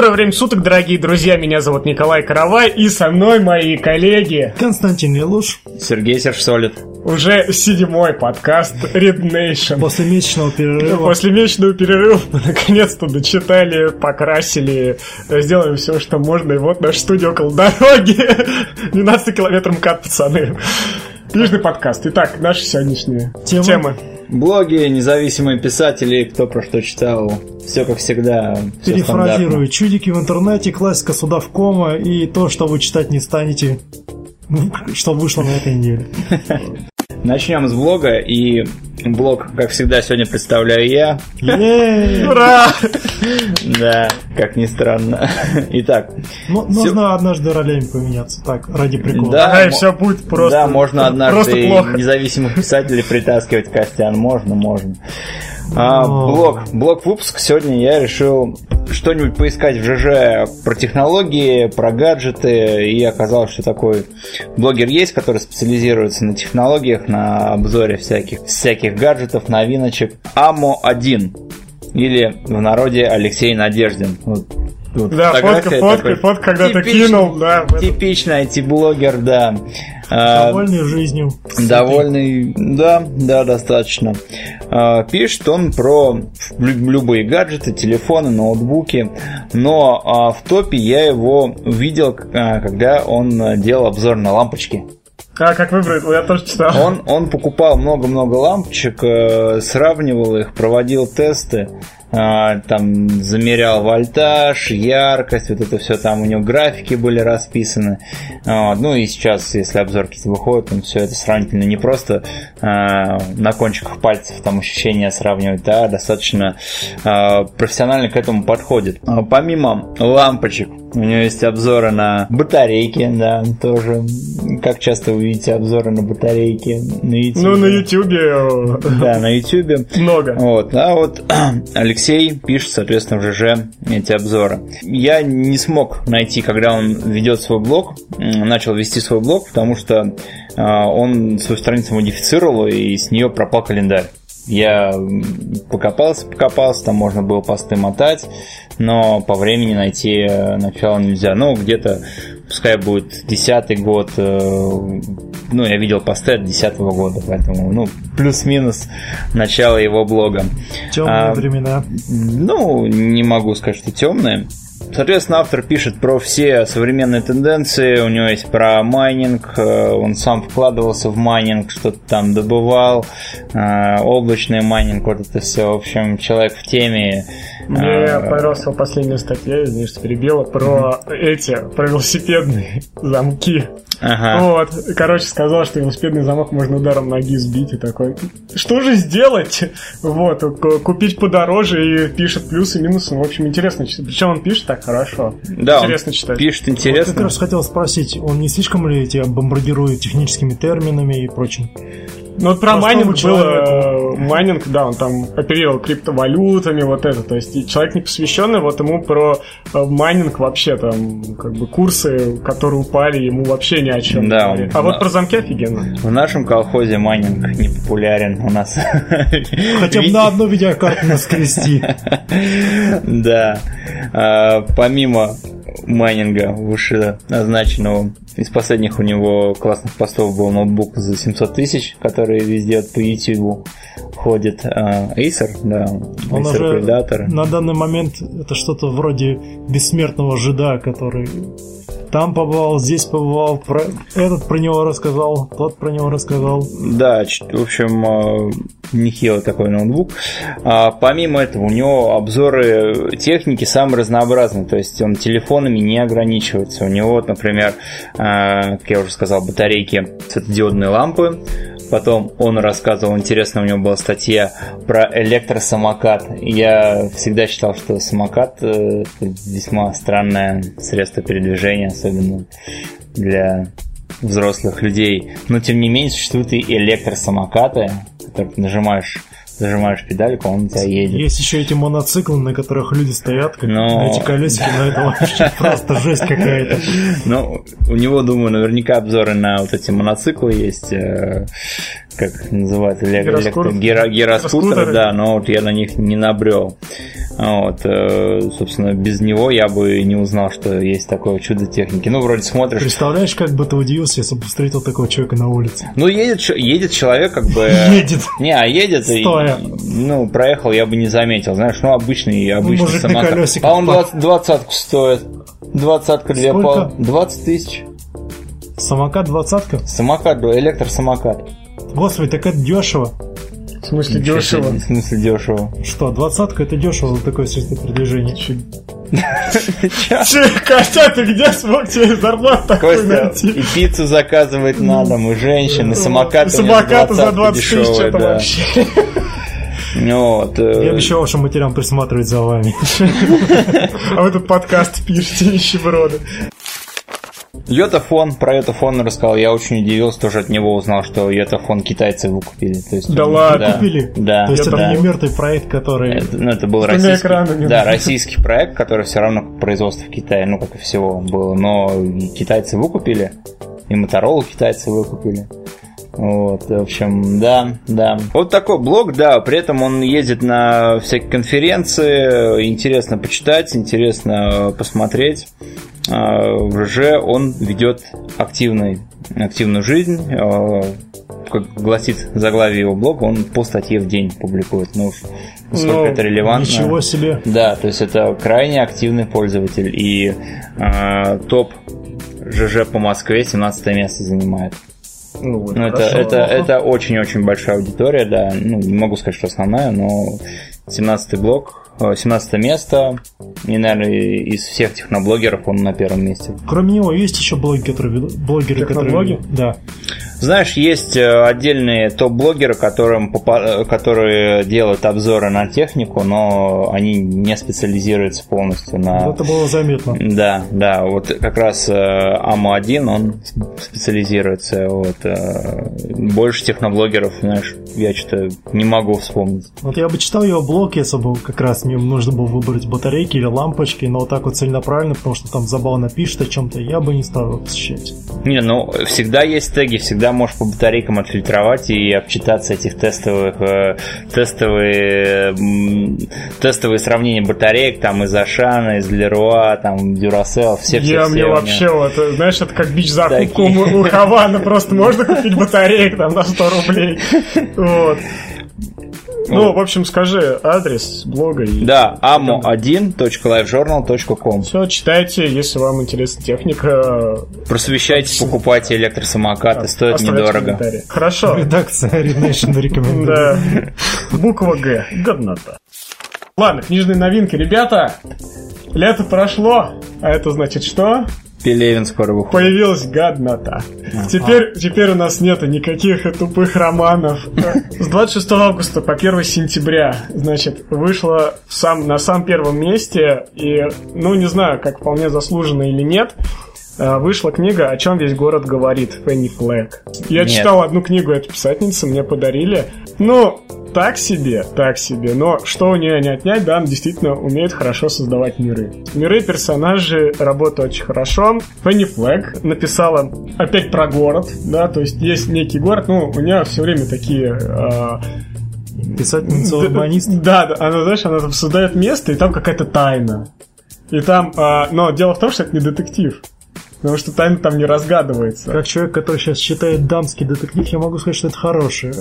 Доброе время суток, дорогие друзья. Меня зовут Николай Каравай, и со мной мои коллеги. Константин Лелуш. Сергей Сержсолид. Уже седьмой подкаст Red Nation. После месячного перерыва. После месячного перерыва мы наконец-то дочитали, покрасили, сделали все, что можно. И вот наша студия около дороги. 12 километров МКАД, пацаны. Южный подкаст. Итак, наши сегодняшние темы. темы. Блоги, независимые писатели, кто про что читал. Все как всегда. Перефразирую. Чудики в интернете, классика судовкома и то, что вы читать не станете, что вышло на этой неделе. Начнем с блога, и блог, как всегда, сегодня представляю я. Ура! Да, как ни странно. Итак. Ну, нужно однажды ролями поменяться, так, ради прикола. Да, и все будет просто Да, можно однажды независимых писателей притаскивать Костян, можно, можно. А, блог, блог выпуск. Сегодня я решил что-нибудь поискать в ЖЖ про технологии, про гаджеты, и оказалось, что такой блогер есть, который специализируется на технологиях, на обзоре всяких, всяких гаджетов, новиночек. АМО-1 или в народе Алексей Надеждин. Вот вот да, фотка, фотка, фотка, когда ты кинул, да. Типичный IT-блогер, да. А, довольный жизнью. Довольный, да, да, достаточно. А, пишет он про любые гаджеты, телефоны, ноутбуки, но а, в топе я его видел, когда он делал обзор на лампочки. А, как выбрать? Я тоже читал. Он, он покупал много-много лампочек, э, сравнивал их, проводил тесты. А, там замерял вольтаж, яркость, вот это все там у него графики были расписаны. Ну и сейчас, если обзор какие-то выходят, там все это сравнительно не просто а, на кончиках пальцев там ощущения сравнивать, да, достаточно а, профессионально к этому подходит. Помимо лампочек, у него есть обзоры на батарейки, да, тоже. Как часто вы видите обзоры на батарейки на YouTube? Ну, на YouTube. Да, на YouTube. Много. Вот, а вот Алексей пишет, соответственно, в ЖЖ эти обзоры. Я не смог найти, когда он ведет свой блог, начал вести свой блог, потому что а, он свою страницу модифицировал, и с нее пропал календарь. Я покопался, покопался, там можно было посты мотать, но по времени найти э, начало нельзя. Ну, где-то, пускай будет десятый год, э, ну, я видел посты от десятого года, поэтому, ну, плюс-минус начало его блога. Темные а, времена. Ну, не могу сказать, что темные. Соответственно, автор пишет про все современные тенденции, у него есть про майнинг, э, он сам вкладывался в майнинг, что-то там добывал, облачный майнинг, вот это все, в общем, человек в теме. Мне а, понравилась его последняя статья, извини, что перебила, про эти, про велосипедные замки. Ага. Вот, короче, сказал, что велосипедный замок можно ударом ноги сбить и такой. Что же сделать? Вот, купить подороже и пишет плюсы и минусы. В общем, интересно. Причем он пишет так хорошо. Да, интересно читать. Пишет интересно. Вот как раз хотел спросить, он не слишком ли тебя бомбардирует техническими терминами и прочим? Ну вот про майнинг было, майнинг, да, он там оперировал криптовалютами, вот это, то есть человек не посвященный, вот ему про э, майнинг вообще там, как бы курсы, которые упали, ему вообще ни о чем да, не А вот про замки офигенно. В нашем колхозе майнинг не популярен у нас. Хотя бы на одну видеокарту наскрести. Да. А, помимо майнинга вышеозначенного. Из последних у него классных постов был ноутбук за 700 тысяч, который везде по YouTube ходит. А, Acer, да, Он Acer Predator. На данный момент это что-то вроде бессмертного жида, который там побывал, здесь побывал, про... этот про него рассказал, тот про него рассказал. Да, в общем, а, нехилый такой ноутбук. А, помимо этого, у него обзоры техники самые разнообразные, то есть он телефонами не ограничивается. У него, например, а, как я уже сказал, батарейки светодиодные лампы, Потом он рассказывал, интересно, у него была статья про электросамокат. Я всегда считал, что самокат э, весьма странное средство передвижения, особенно для взрослых людей. Но тем не менее существуют и электросамокаты, которые ты нажимаешь зажимаешь педальку, он у тебя едет. Есть еще эти моноциклы, на которых люди стоят, как Но... на эти колесики, но это вообще просто жесть какая-то. Ну, у него, думаю, наверняка обзоры на вот эти моноциклы есть, э, как называется, гироскутеры, да, но вот я на них не набрел. Вот, э, собственно, без него я бы не узнал, что есть такое чудо техники. Ну, вроде смотришь... Представляешь, как бы ты удивился, если бы встретил такого человека на улице? Ну, едет, едет человек как бы... Едет. Не, а едет Стоя. И... Ну, проехал, я бы не заметил. Знаешь, ну, обычный, обычный ну, самокат. А он 20, двадцатку стоит. Двадцатка для пол. 20 тысяч. Самокат двадцатка? Самокат, электросамокат. Господи, так это дешево. В смысле Ничего дешево? В смысле дешево? Что, двадцатка это дешево за такое средство передвижения? Костя, ты где смог тебе зарплату такую найти? И пиццу заказывать надо, мы женщины, самокаты Самокаты за 20 тысяч, это вообще... Вот. Э, Я обещал вашим матерям присматривать за вами. А вы тут подкаст пишете, нищеброды. Йотафон, про Йотафон рассказал, я очень удивился, тоже от него узнал, что Йотафон китайцы выкупили. То есть, да ладно, да, купили? Да. То есть это да. не мертвый проект, который... Это, ну, это был российский, да, российский проект, который все равно производство в Китае, ну, как и всего было, но китайцы выкупили, и Motorola китайцы выкупили. Вот, в общем, да, да. Вот такой блог, да, при этом он ездит на всякие конференции, интересно почитать, интересно посмотреть. А, в ЖЖ он ведет активный, активную жизнь. А, как гласит заглавие его блога, он по статье в день публикует. Ну, насколько ну, это релевантно. Ничего себе. Да, то есть это крайне активный пользователь. И э, топ ЖЖ по Москве 17 место занимает. Ну, ну это, это, это очень-очень большая аудитория, да. Ну, не могу сказать, что основная, но 17 блок 17 место. И, наверное, из всех техноблогеров он на первом месте. Кроме него есть еще блогеры, которые... Блогеры, которые... Да. Знаешь, есть э, отдельные топ-блогеры, которым, э, которые делают обзоры на технику, но они не специализируются полностью на... Это было заметно. Да, да. Вот как раз АМО-1, он специализируется. Вот. Больше техноблогеров, знаешь, я что-то не могу вспомнить. Вот я бы читал его блог, если бы как раз мне нужно было выбрать батарейки или лампочки, но вот так вот целенаправленно, потому что там забавно пишет о чем-то, я бы не стал его посещать. Не, ну, всегда есть теги, всегда можешь по батарейкам отфильтровать и обчитаться этих тестовых, э, тестовые, э, тестовые сравнения батареек, там, из Ашана, из Леруа, там, Дюрасел, все все Я все, мне вообще, вот, знаешь, это как бич закупку у Хавана, просто можно купить батареек там на 100 рублей. Вот. Ну, в общем, скажи адрес блога. И... Да, amo1.livejournal.com Все, читайте, если вам интересна техника. Просвещайтесь, покупайте электросамокаты, стоит недорого. Хорошо. Редакция Rednation рекомендует. Да. Буква Г. Годнота. Ладно, книжные новинки. Ребята, лето прошло, а это значит что? Пелевин скоро выходит. Появилась гаднота. А. Теперь, теперь у нас нету никаких тупых романов. С 26 августа по 1 сентября, значит, вышла сам, на самом первом месте, и, ну, не знаю, как вполне заслуженно или нет, вышла книга «О чем весь город говорит» Фенни Флэг. Я Нет. читал одну книгу этой писательницы, мне подарили. Ну, так себе, так себе. Но что у нее не отнять, да, она действительно умеет хорошо создавать миры. Миры, персонажи работают очень хорошо. Фенни Флэг написала опять про город, да, то есть есть некий город, ну, у нее все время такие... Э, Писательница урбанист? Да, да, она, знаешь, она создает место, и там какая-то тайна. И там, э, но дело в том, что это не детектив. Потому что тайна там не разгадывается. Как человек, который сейчас читает дамский детектив, я могу сказать, что это хорошее.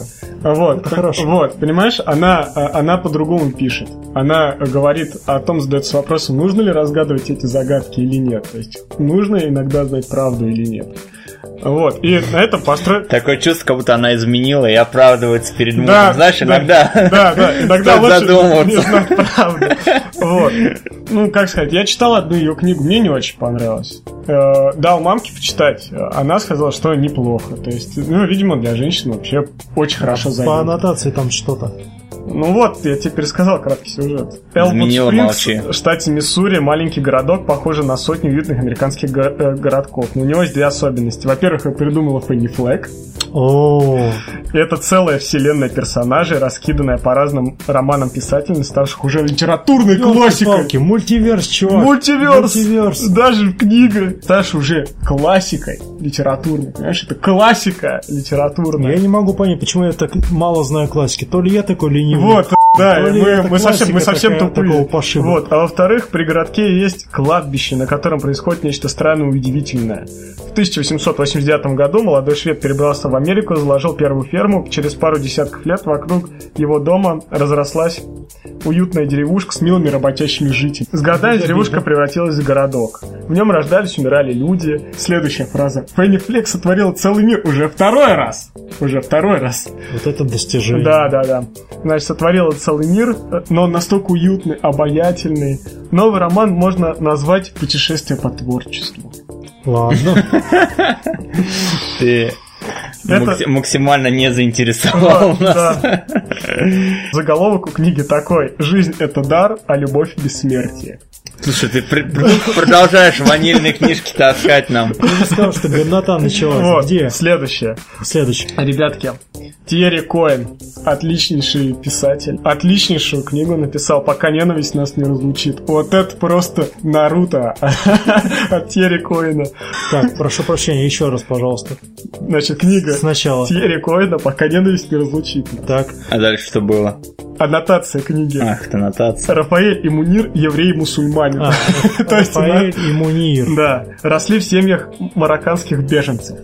Вот, это хорошее. Вот, понимаешь, она, а, она по-другому пишет. Она говорит о том, задается вопросом, нужно ли разгадывать эти загадки или нет. То есть, нужно иногда знать правду или нет. Вот, и на этом построить... Такое чувство, как будто она изменила и оправдывается перед мужем. Да, Знаешь, иногда... Да, да, иногда лучше не знать правду. Вот. Ну, как сказать, я читал одну ее книгу, мне не очень понравилось. Э, дал мамке почитать, она сказала, что неплохо. То есть, ну, видимо, для женщин вообще очень хорошо зайдет. По аннотации там что-то. Ну вот, я тебе пересказал краткий сюжет. Элвуд Спрингс, в штате Миссури, маленький городок, похожий на сотню уютных американских го- э, городков. Но у него есть две особенности. Во-первых, я придумала Фенни Флэг. О, это целая вселенная персонажей, раскиданная по разным романам писателей, ставших уже литературной классикой. Мультиверс, чувак. Мультиверс. Мультиверс. Даже книга ставшая уже классикой литературной. Понимаешь, это классика литературная. Я не могу понять, почему я так мало знаю классики. То ли я такой ленивый. Вот, Да, мы, мы совсем, мы совсем тупые. Вот. А во-вторых, при городке есть кладбище, на котором происходит нечто странное и удивительное. В 1889 году молодой швед перебрался в Америку, заложил первую ферму. Через пару десятков лет вокруг его дома разрослась уютная деревушка с милыми работящими жителями. С годами деревушка превратилась в городок. В нем рождались, умирали люди. Следующая фраза. Фенни Флек сотворила целый мир уже второй раз. Уже второй раз. Вот это достижение. Да, да, да. Значит, сотворила целый мир, но он настолько уютный, обаятельный. Новый роман можно назвать «Путешествие по творчеству». Ладно. Ты это... максимально не заинтересовал да, нас. Да. Заголовок у книги такой «Жизнь – это дар, а любовь – бессмертие». Слушай, ты продолжаешь ванильные книжки таскать нам. Ты же сказал, что годнота началась. Вот, Где? Следующее. Следующее. Ребятки, Тьерри Коэн, отличнейший писатель, отличнейшую книгу написал «Пока ненависть нас не разлучит». Вот это просто Наруто от Тьерри Коэна. Так, прошу прощения, еще раз, пожалуйста. Значит, книга Сначала. Тьерри Коэна «Пока ненависть не разлучит». Так. А дальше что было? Аннотация книги. Ах, это аннотация. Рафаэль и Мунир – еврей-мусульманин. А, Рафаэль и Мунир. Да. Росли в семьях марокканских беженцев.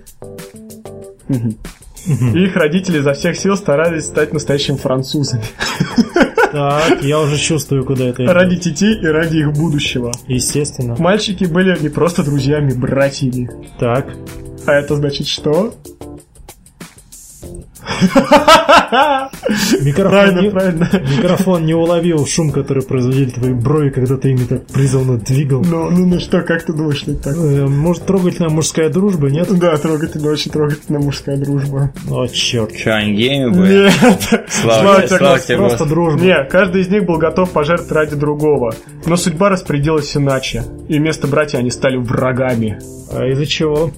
Их родители изо всех сил старались стать настоящими французами. Так, я уже чувствую, куда это идет. Ради детей и ради их будущего. Естественно. Мальчики были не просто друзьями, братьями. Так. А это значит что? Микрофон, правильно, не, правильно. микрофон не уловил шум, который производили твои брови, когда ты ими так призывно двигал. Ну, ну, ну что, как ты думаешь, что это так? Э, может, трогательная мужская дружба, нет? Да, трогательная, очень трогательная мужская дружба. О, черт. Че, они гейми были? Нет. Слава, тебе, слава тебе, Просто дружба. Нет, каждый из них был готов пожертвовать ради другого. Но судьба распорядилась иначе. И вместо братья они стали врагами. А из-за чего?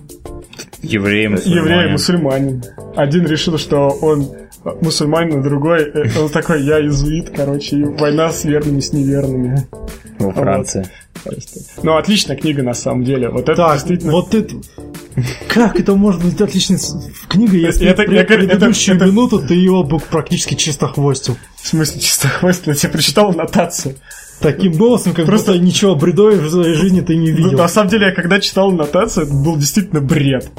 Евреи, мусульмане. Евреи, мусульманин. Один решил, что он мусульманин, а другой, э, он такой, я иезуит, короче, война с верными, с неверными. Во Франции. Вот. Ну, отличная книга, на самом деле. Вот это так, действительно... Вот это... Как это может быть отличной книгой, если это, при, я, предыдущую это, минуту ты его бы практически чистохвостил? В смысле чистохвостил? Я тебе прочитал аннотацию. Таким голосом, как Просто... будто ничего бредового в своей жизни ты не видел. Ну, на самом деле, я когда читал аннотацию, это был действительно бред.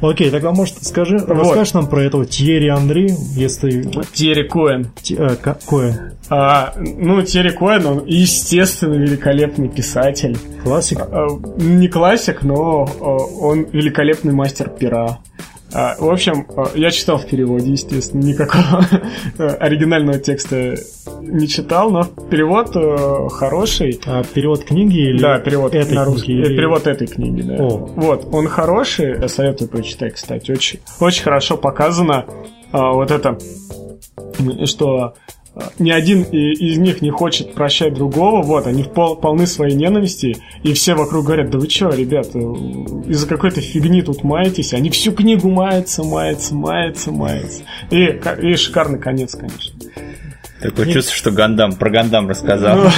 Окей, тогда, может, скажи, вот. расскажешь нам про этого Тьерри Андри, если... Тьерри Коэн. Т, э, Коэн. А, ну, Тьерри Коэн, он, естественно, великолепный писатель. Классик? А, не классик, но а, он великолепный мастер пера. А, в общем, а, я читал в переводе, естественно, никакого оригинального текста не читал, но перевод э, хороший. А перевод книги или Да, перевод этой на русский. Книги, или... Перевод этой книги, да. О. Вот, он хороший, я советую прочитать, кстати. Очень, очень хорошо показано а, вот это, что ни один из них не хочет прощать другого, вот, они пол, полны своей ненависти, и все вокруг говорят, да вы чё, ребят, э, из-за какой-то фигни тут маетесь, они всю книгу маются, маются, маются, маются. И, и шикарный конец, конечно. Такое не... чувство, что Гандам про Гандам рассказал.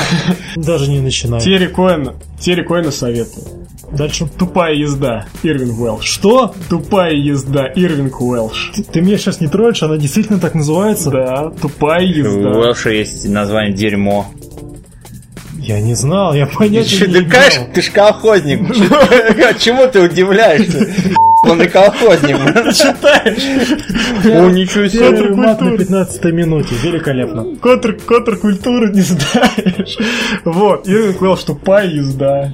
Ну, даже не начинаю. Терри Коэна, Терри Коэна советую. Дальше. Тупая езда. Ирвинг Уэлш. Что? Тупая езда. Ирвинг Уэлш. Ты, ты меня сейчас не троллишь, она действительно так называется? Да, тупая езда. У Уэлша есть название дерьмо. Я не знал, я понятия не имел. Ты, ты ж колхозник. Чему ты удивляешься? Он и колхозник. Ты читаешь? О, ничего себе. Мат на 15 минуте. Великолепно. Котр, котр культуры не знаешь. Вот. Ирвинг Уэлш тупая езда.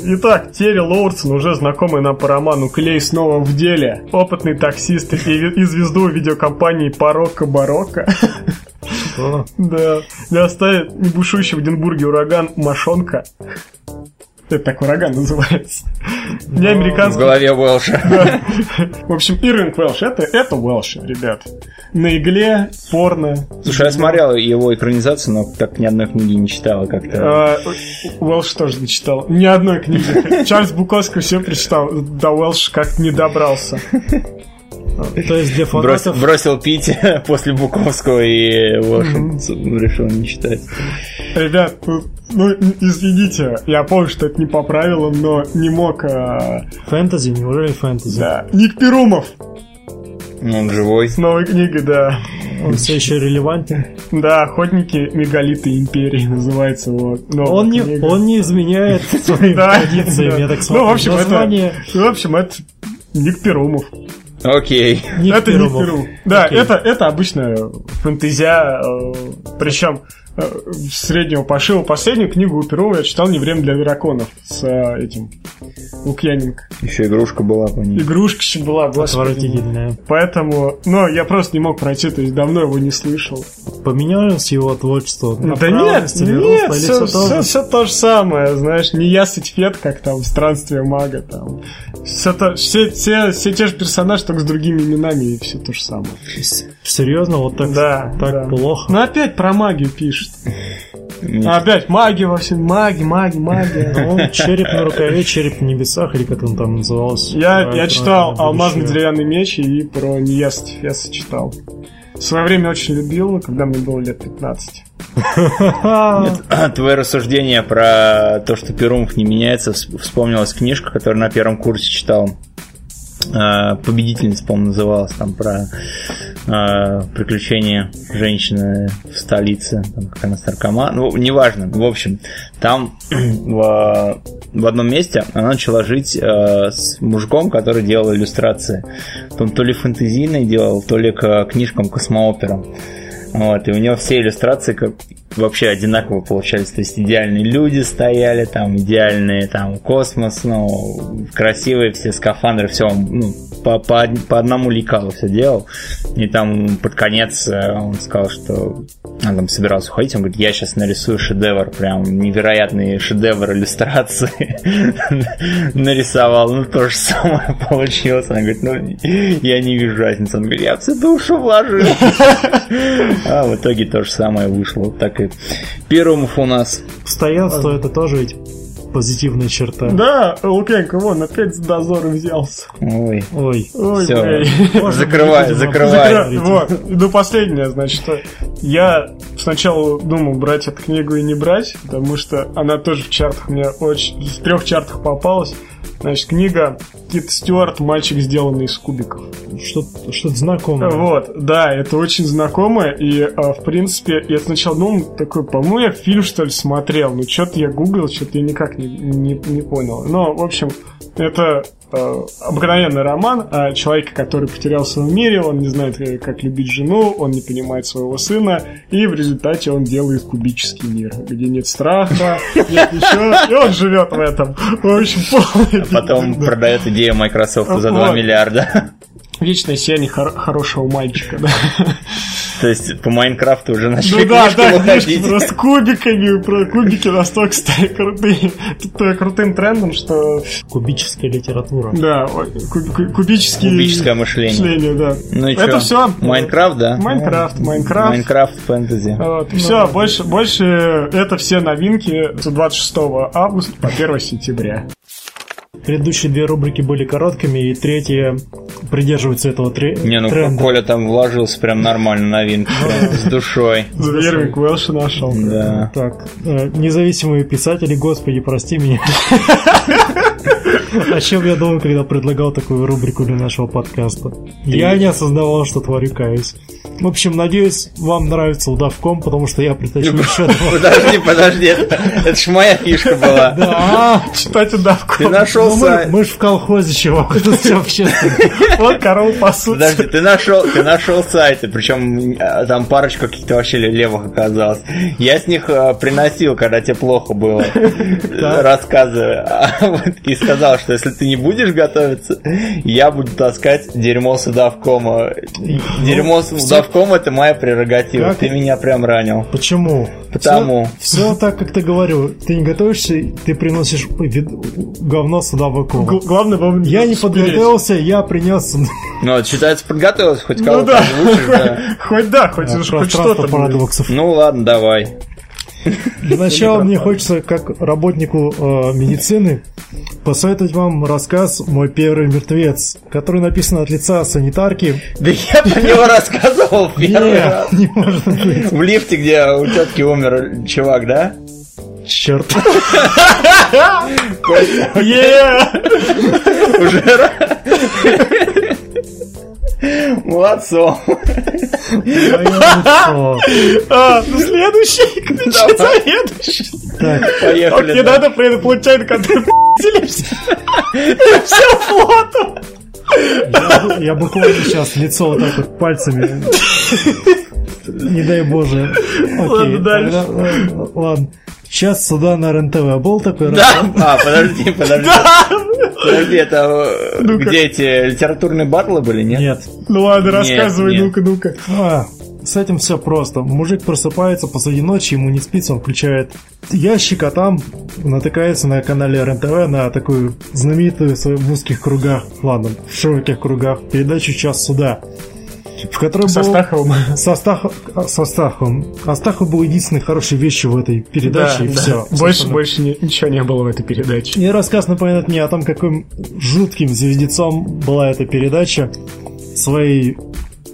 Итак, Терри Лоурсон, уже знакомый нам по роману «Клей снова в деле», опытный таксист и, и звезду видеокомпании «Парокко Барокко». Да. Не оставит бушующий в Эдинбурге ураган Машонка. Это так ураган называется. Не ну, американский. В голове Уэлша. Да. В общем, Ирвинг Уэлш. Это, это Уэлш, ребят. На игле, порно. Слушай, я смотрел его экранизацию, но так ни одной книги не читал как-то. А, Уэлш тоже не читал. Ни одной книги. Чарльз Буковский все прочитал. До Уэлш как не добрался. То есть для фанатов... Бросил, бросил пить после Буковского и вот, mm-hmm. решил не читать. Ребят, ну, извините, я помню, что это не по правилам, но не мог... А... Фэнтези? Неужели фэнтези? Да. Ник Перумов! Он живой. С новой книгой, да. Он все еще релевантен. Да, охотники мегалиты империи называется его. Он не, он не изменяет своим традициям, я так смотрю. Ну, в общем, это, в общем, это Ник Перумов. Окей. это не Перу. Да, это, это обычная фэнтезия, э, причем Э, среднего пошива. Последнюю книгу у Перова я читал «Не время для драконов» с э, этим Лукьяненко. Еще игрушка была по ней. Игрушка еще была, Отвратительная. Поэтому, но я просто не мог пройти, то есть давно его не слышал. Поменялось его творчество? Да нет, нет, все, все, все, все то же самое, знаешь, не ясыть фет, как там в «Странствие мага», там. Все, то, все, все, все те же персонажи, только с другими именами, и все то же самое. Серьезно? Вот так, да, так да. плохо? Ну опять про магию пишет. Опять маги во всем, маги, маги, маги. Ну, череп на рукаве, череп небесах, или как он там назывался. Я, я читал «Алмазный деревянный меч» и про Нияс Феса читал. В свое время очень любил, когда мне было лет 15. Нет, твое рассуждение про то, что Перумов не меняется, вспомнилась книжка, которую на первом курсе читал. А, победительница, по-моему, называлась там про э, приключения женщины в столице, там, как она с ну, неважно, в общем, там в, в одном месте она начала жить э, с мужиком, который делал иллюстрации. Он то ли фэнтезийные делал, то ли к книжкам космооперам. Вот, и у него все иллюстрации как вообще одинаково получались. То есть идеальные люди стояли, там идеальные там космос, ну, красивые все скафандры, все, ну, по, по, по одному лекалу все делал. И там под конец э, он сказал, что он там собирался уходить, он говорит, я сейчас нарисую шедевр, прям невероятный шедевр иллюстрации нарисовал. Ну, то же самое получилось. Она говорит, ну, я не вижу разницы. Он говорит, я всю душу вложил. А в итоге то же самое вышло. Так и Перумов у нас. Постоянство это тоже ведь позитивная черта. Да, Лукенко, вон, опять с дозора взялся. Ой. Ой. Ой, Все. Закрывай, закрывай. Вот, иду последнее, значит, я сначала думал брать эту книгу и не брать, потому что она тоже в чартах мне очень... В трех чартах попалась. Значит, книга Кит Стюарт «Мальчик, сделанный из кубиков». Что-то что знакомое. Вот, да, это очень знакомое, и, а, в принципе, я сначала думал, такой, по-моему, я фильм, что ли, смотрел, но что-то я гуглил, что-то я никак не, не, не понял. Но, в общем, это обыкновенный роман о человеке, который потерялся в мире, он не знает, э, как любить жену, он не понимает своего сына, и в результате он делает кубический мир, где нет страха, нет ничего, и он живет в этом. В общем, полный... А потом продает идею Microsoft за 2 миллиарда. Вечное сияние хор- хорошего мальчика, да. То есть по Майнкрафту уже начали Ну да, да, выходить. просто кубиками, про кубики настолько стали крутые, крутым трендом, что... Кубическая литература. Да, кубические... Кубическое мышление. мышление да. Ну и Это все. Майнкрафт, да? Майнкрафт, Майнкрафт. Майнкрафт фэнтези. Вот, все, больше, больше это все новинки с 26 августа по 1 сентября. Предыдущие две рубрики были короткими, и третья придерживается этого тре- Не, ну тренда. Коля там вложился прям нормально новинки, с душой. Звервик Уэлша нашел. Да. Так, э, независимые писатели, господи, прости меня. О чем я думал, когда предлагал такую рубрику для нашего подкаста? Я не осознавал, что творю каюсь. В общем, надеюсь, вам нравится удавком, потому что я притащил еще два. Подожди, подожди, это ж моя фишка была. Да, читать удавком. Ты нашел ну, сайт. Мы же в колхозе, чувак, это все общественно. Вот корова пасутся. Подожди, ты нашел, ты нашел сайты, причем а, там парочка каких-то вообще левых оказалось. Я с них а, приносил, когда тебе плохо было, рассказывая. А, и сказал, что если ты не будешь готовиться, я буду таскать дерьмо с удавкома. Дерьмо с Совком это моя прерогатива. Как? Ты меня прям ранил. Почему? Потому. Все, все так, как ты говорил. Ты не готовишься, ты приносишь говно с удавком. Г- главное вам Я не подготовился, я принес. Ну, считается, подготовился, хоть кого-то ну, да. да. Хоть да, хоть, хоть что-то. парадоксов. Ну ладно, давай. Для начала мне хочется, как работнику э, медицины, посоветовать вам рассказ «Мой первый мертвец», который написан от лица санитарки. Да я про него рассказывал первый раз. не может быть. В лифте, где у тетки умер чувак, да? Черт. Уже Молодцом. А, ну следующий. Следующий. Так, поехали. Окей, надо предоплачать, когда все фото. Я, буквально сейчас лицо вот так вот пальцами. Не дай боже. Ладно, дальше. Ладно. Сейчас сюда на РНТВ был такой Да, а, подожди, подожди. Да! Подожди, это ну где эти литературные батлы были, нет? Нет. Ну ладно, рассказывай, ну-ка, ну-ка. А, с этим все просто. Мужик просыпается посреди ночи, ему не спится, он включает ящик, а там натыкается на канале РНТВ на такую знаменитую в узких кругах, ладно, в широких кругах передачу «Час суда» в которой со был... Стаховым. Со, Стах... со Стаховым. Астахов был единственной хорошей вещью в этой передаче, да, и да. все. Больше, больше не, ничего не было в этой передаче. И рассказ напоминает мне о том, каким жутким звездецом была эта передача своей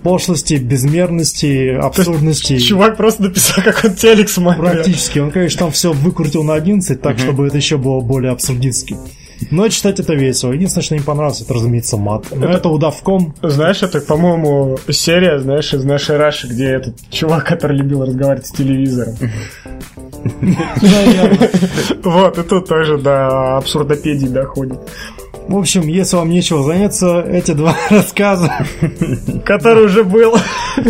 пошлости, безмерности, абсурдности. Чувак просто написал, как он телек смотрел. Практически. Он, конечно, там все выкрутил на 11, так, угу. чтобы это еще было более абсурдистски. Но читать это весело. Единственное, что не понравилось, это, разумеется, мат. Но это, это удавком. Знаешь, это, по-моему, серия, знаешь, из нашей Раши, где этот чувак, который любил разговаривать с телевизором. Вот, и тут тоже до абсурдопедии доходит. В общем, если вам нечего заняться, эти два рассказа, который уже был,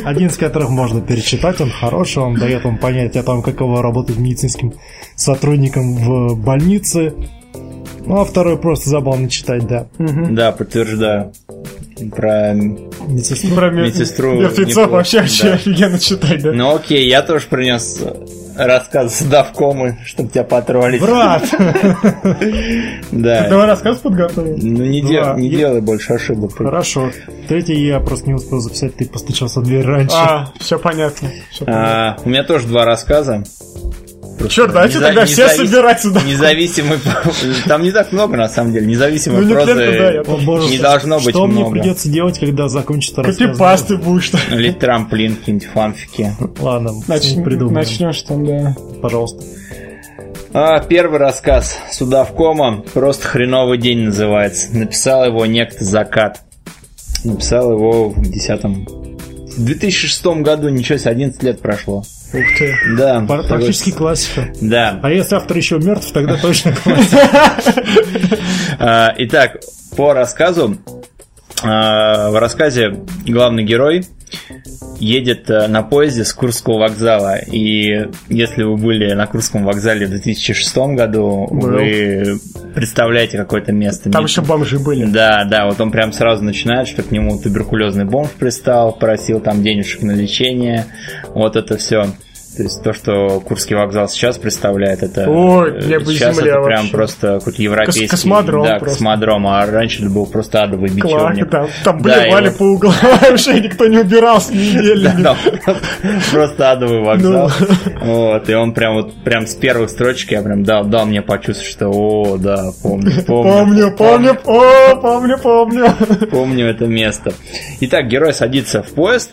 один из которых можно перечитать, он хороший, он дает вам понять о том, каково работать медицинским сотрудником в больнице, ну, а второй просто забавно читать, да. Да, подтверждаю. Про медсестру. Про медсестру. Мертвецов вообще, вообще да. офигенно читать, да? Ну окей, я тоже принес рассказ Давкомы, чтобы тебя потроллить. Брат! Да. Давай рассказ подготовим. Ну не, дел, не делай больше ошибок. Хорошо. Третий я просто не успел записать, ты постучался в дверь раньше. А, все понятно. А, у меня тоже два рассказа. Черт, давайте неза- тогда все собирать сюда. Независимый... Там не так много, на самом деле. Независимой ну, прозы да, не должно быть Что мне придется делать, когда закончится рассказ? Копипасты будешь. Ну, или трамплин, какие-нибудь фанфики. Ладно, Начнешь там, да. Пожалуйста. А, первый рассказ Судавкома «Просто хреновый день» называется. Написал его некто Закат. Написал его в 10 В 2006 году, ничего себе, 11 лет прошло. Ух ты. Да. Практически классика. Да. А если автор еще мертв, тогда точно классика. А, итак, по рассказу. А, в рассказе главный герой едет э, на поезде с Курского вокзала. И если вы были на Курском вокзале в 2006 году, Был. вы представляете какое-то место. Там еще бомжи были. Да, да, вот он прям сразу начинает, что к нему туберкулезный бомж пристал, просил там денежек на лечение. Вот это все. То есть то, что Курский вокзал сейчас представляет, это Ой, небо сейчас земля это прям вообще. просто какой-то европейский Кос космодром, да, просто. космодром, а раньше это был просто адовый бичевник. Там, там блевали да, по углам, вообще никто не убирался неделями. Просто адовый вокзал. Ну. Вот, и он прям вот прям с первых строчек я прям дал, дал мне почувствовать, что о, да, помню, помню. Помню, помню, о, помню, помню. Помню это место. Итак, герой садится в поезд,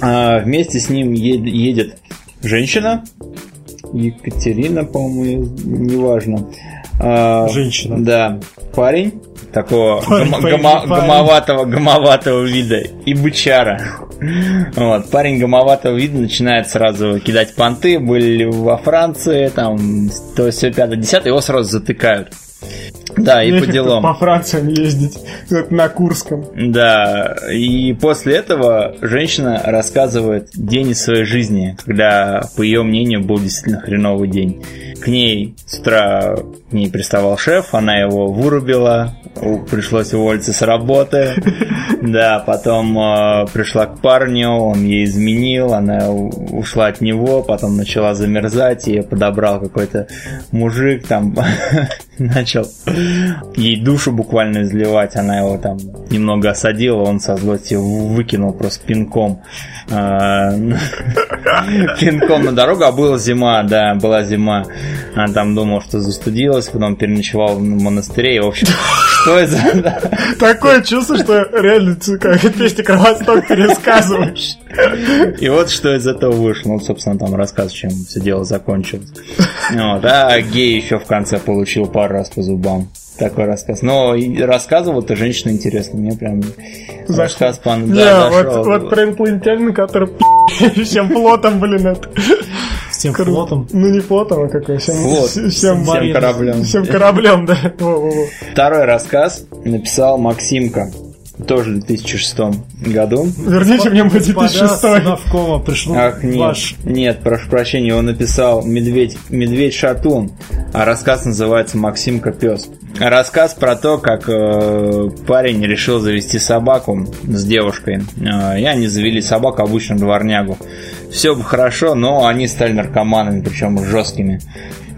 а вместе с ним едет женщина, Екатерина, по-моему, неважно. А, женщина. Да, парень такого парень, гом- парень, гомо- парень. гомоватого, гомоватого вида и бычара. Вот, парень гомоватого вида начинает сразу кидать понты, были во Франции, там, то все 5 10 его сразу затыкают. Да, и по делам. По Франциям ездить на Курском. Да, и после этого женщина рассказывает день из своей жизни, когда, по ее мнению, был действительно хреновый день. К ней с утра к ней приставал шеф, она его вырубила, пришлось уволиться с работы. Да, потом э, пришла к парню, он ей изменил, она ушла от него, потом начала замерзать, ее подобрал какой-то мужик, там начал ей душу буквально изливать, она его там немного осадила, он со злостью выкинул просто пинком а, пинком на дорогу, а была зима, да, была зима. Она там думала, что застудилась, потом переночевал в монастыре, и, в общем, Что это? Такое чувство, что реально как песни Кровосток пересказываешь. И вот что из этого вышло. Ну, собственно, там рассказ, чем все дело закончилось. Вот. А гей еще в конце получил пару раз по зубам такой рассказ. Но рассказывал эта женщина интересно, мне прям За рассказ по да, вот, вот про инопланетянина, который всем плотом, блин, это. Всем Кор... флотом? Ну не флотом, а какой? Всем, Флот. всем, всем кораблем. Всем кораблем, да. Второй рассказ написал Максимка тоже в 2006 году. Верните мне мой 2006. Навкова пришел Ах, нет, ваш. нет, прошу прощения, он написал «Медведь, медведь шатун», а рассказ называется «Максимка пес». Рассказ про то, как э, парень решил завести собаку с девушкой. Э, и они завели собаку, обычно дворнягу. Все бы хорошо, но они стали наркоманами, причем жесткими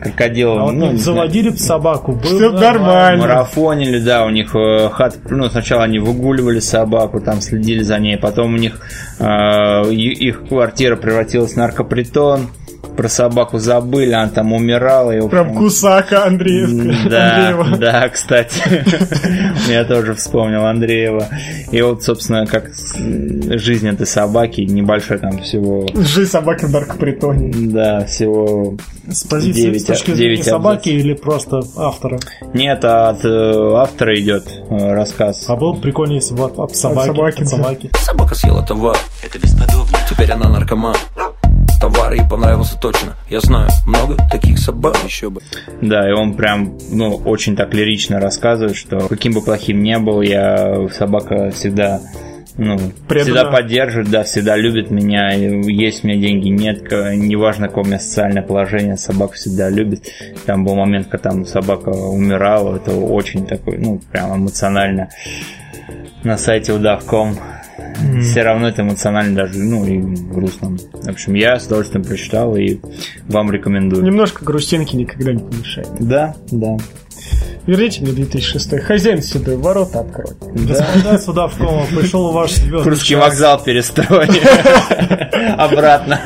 крокодилов. А вот ну, заводили бы собаку, было Все нормально. Марафонили, да, у них э, хат, ну, сначала они выгуливали собаку, там следили за ней, потом у них э, их квартира превратилась в наркопритон, про собаку забыли, она там умирала. И, Прям Кусака Андреевка. Да, Андреева. да, кстати. Я тоже вспомнил Андреева. И вот, собственно, как жизнь этой собаки, небольшой там всего... Жизнь собаки в наркопритоне. Да, всего с позиции 9, с точки зрения собаки или просто автора? Нет, от э, автора идет э, рассказ. А был прикольнее, если бы от, от собаки. От собаки, от собаки. Собака съела товар. Это бесподобно. Теперь она наркоман товар ей понравился точно. Я знаю много таких собак, еще бы. Да, и он прям, ну, очень так лирично рассказывает, что каким бы плохим ни был, я собака всегда ну, всегда поддерживает, да, всегда любит меня, есть у меня деньги, нет, неважно, какое у меня социальное положение, собака всегда любит. Там был момент, когда там собака умирала, это очень такой, ну, прям эмоционально на сайте удав.ком mm. все равно это эмоционально даже, ну, и грустно. В общем, я с удовольствием прочитал и вам рекомендую. Немножко грустинки никогда не помешает. Да, да. Верните мне 2006 Хозяин седой, ворота открой. Господа сюда в кому пришел ваш звездный Русский вокзал перестрой. Обратно.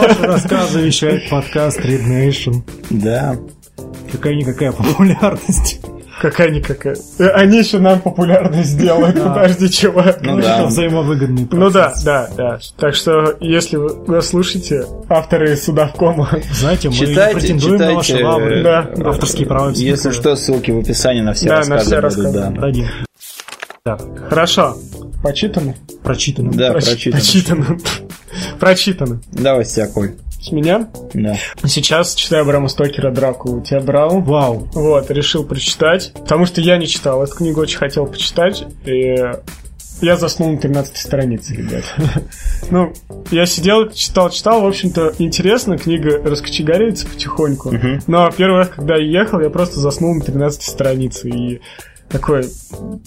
Ваши рассказы вещает подкаст Red Nation. Да. Какая-никакая популярность. Какая-никакая. Э, они еще нам популярность сделают, подожди, чувак. Ну да. взаимовыгодный Ну да, да, да. Так что, если вы слушаете авторы Судовкома... Знаете, мы претендуем на ваши лавры. Да. Авторские права. Если что, ссылки в описании на все рассказы. Да, на все рассказы. Дадим. Да. Хорошо. Почитано? Прочитано. Да, прочитано. Прочитано. Прочитано. Давай, Коль. С меня? Да. Сейчас читаю Брама Стокера «Дракулу». Тебя брал. Вау. Вот, решил прочитать. Потому что я не читал эту книгу, очень хотел почитать. И я заснул на 13 странице, ребят. ну, я сидел, читал, читал. В общем-то, интересно, книга раскочегаривается потихоньку. Но первый раз, когда я ехал, я просто заснул на 13 странице. И такой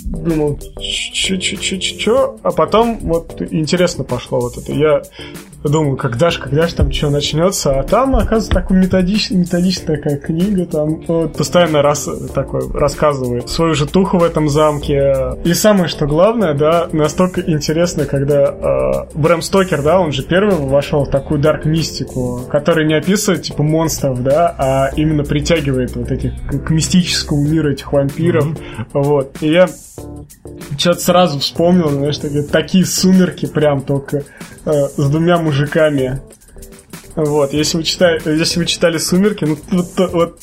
думал, че-че-че-че, а потом вот интересно пошло вот это. Я думаю, когда же, когда же там что начнется, а там, оказывается, такая методичная, методичная такая книга, там вот, постоянно раз, такой рассказывает свою житуху в этом замке. И самое, что главное, да, настолько интересно, когда э, Брэм Стокер, да, он же первый вошел в такую дарк-мистику, который не описывает, типа, монстров, да, а именно притягивает вот этих к мистическому миру этих вампиров. Mm-hmm. Вот. И я что-то сразу вспомнил, знаешь, такие, такие сумерки прям только э, с двумя мужиками. Вот, если вы, читали, если вы читали «Сумерки», ну вот, вот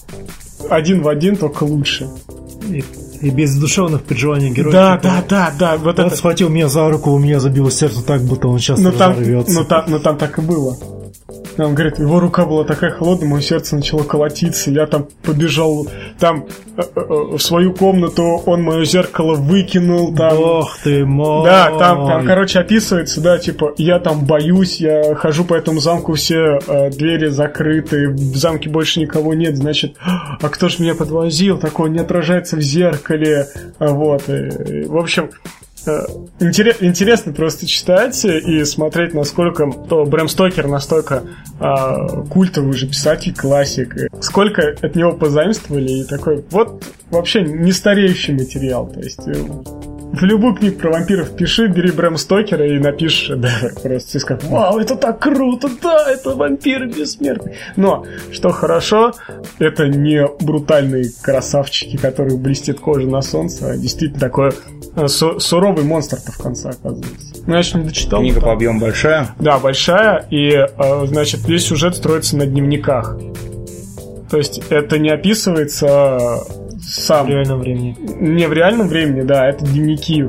один в один, только лучше. И, и без душевных переживаний героя. Да, типа, да, да, да. Вот он это... схватил меня за руку, у меня забилось сердце так, будто он сейчас но там, но, там, но там так и было. Он говорит, его рука была такая холодная, мое сердце начало колотиться. Я там побежал, там э, э, э, в свою комнату, он мое зеркало выкинул. Там, Ох ты мой. Да, там, там, короче, описывается, да, типа, я там боюсь, я хожу по этому замку, все э, двери закрыты, в замке больше никого нет, значит, а кто ж меня подвозил? Такое не отражается в зеркале. Вот. И, в общем, интересно просто читать и смотреть, насколько то Брэм Стокер настолько а, культовый уже писатель, классик. Сколько от него позаимствовали и такой вот вообще не стареющий материал. То есть э, в любую книгу про вампиров пиши, бери Брэм Стокера и напишешь шедевр. Просто ты скажешь, вау, это так круто, да, это вампиры бессмертные. Но, что хорошо, это не брутальные красавчики, которые блестит кожа на солнце, а действительно такой э, су- суровый монстр-то в конце оказывается. Ну, я еще не дочитал. Книга по объему большая? Да, большая, и, э, значит, весь сюжет строится на дневниках. То есть это не описывается сам. В реальном времени. Не в реальном времени, да, это дневники,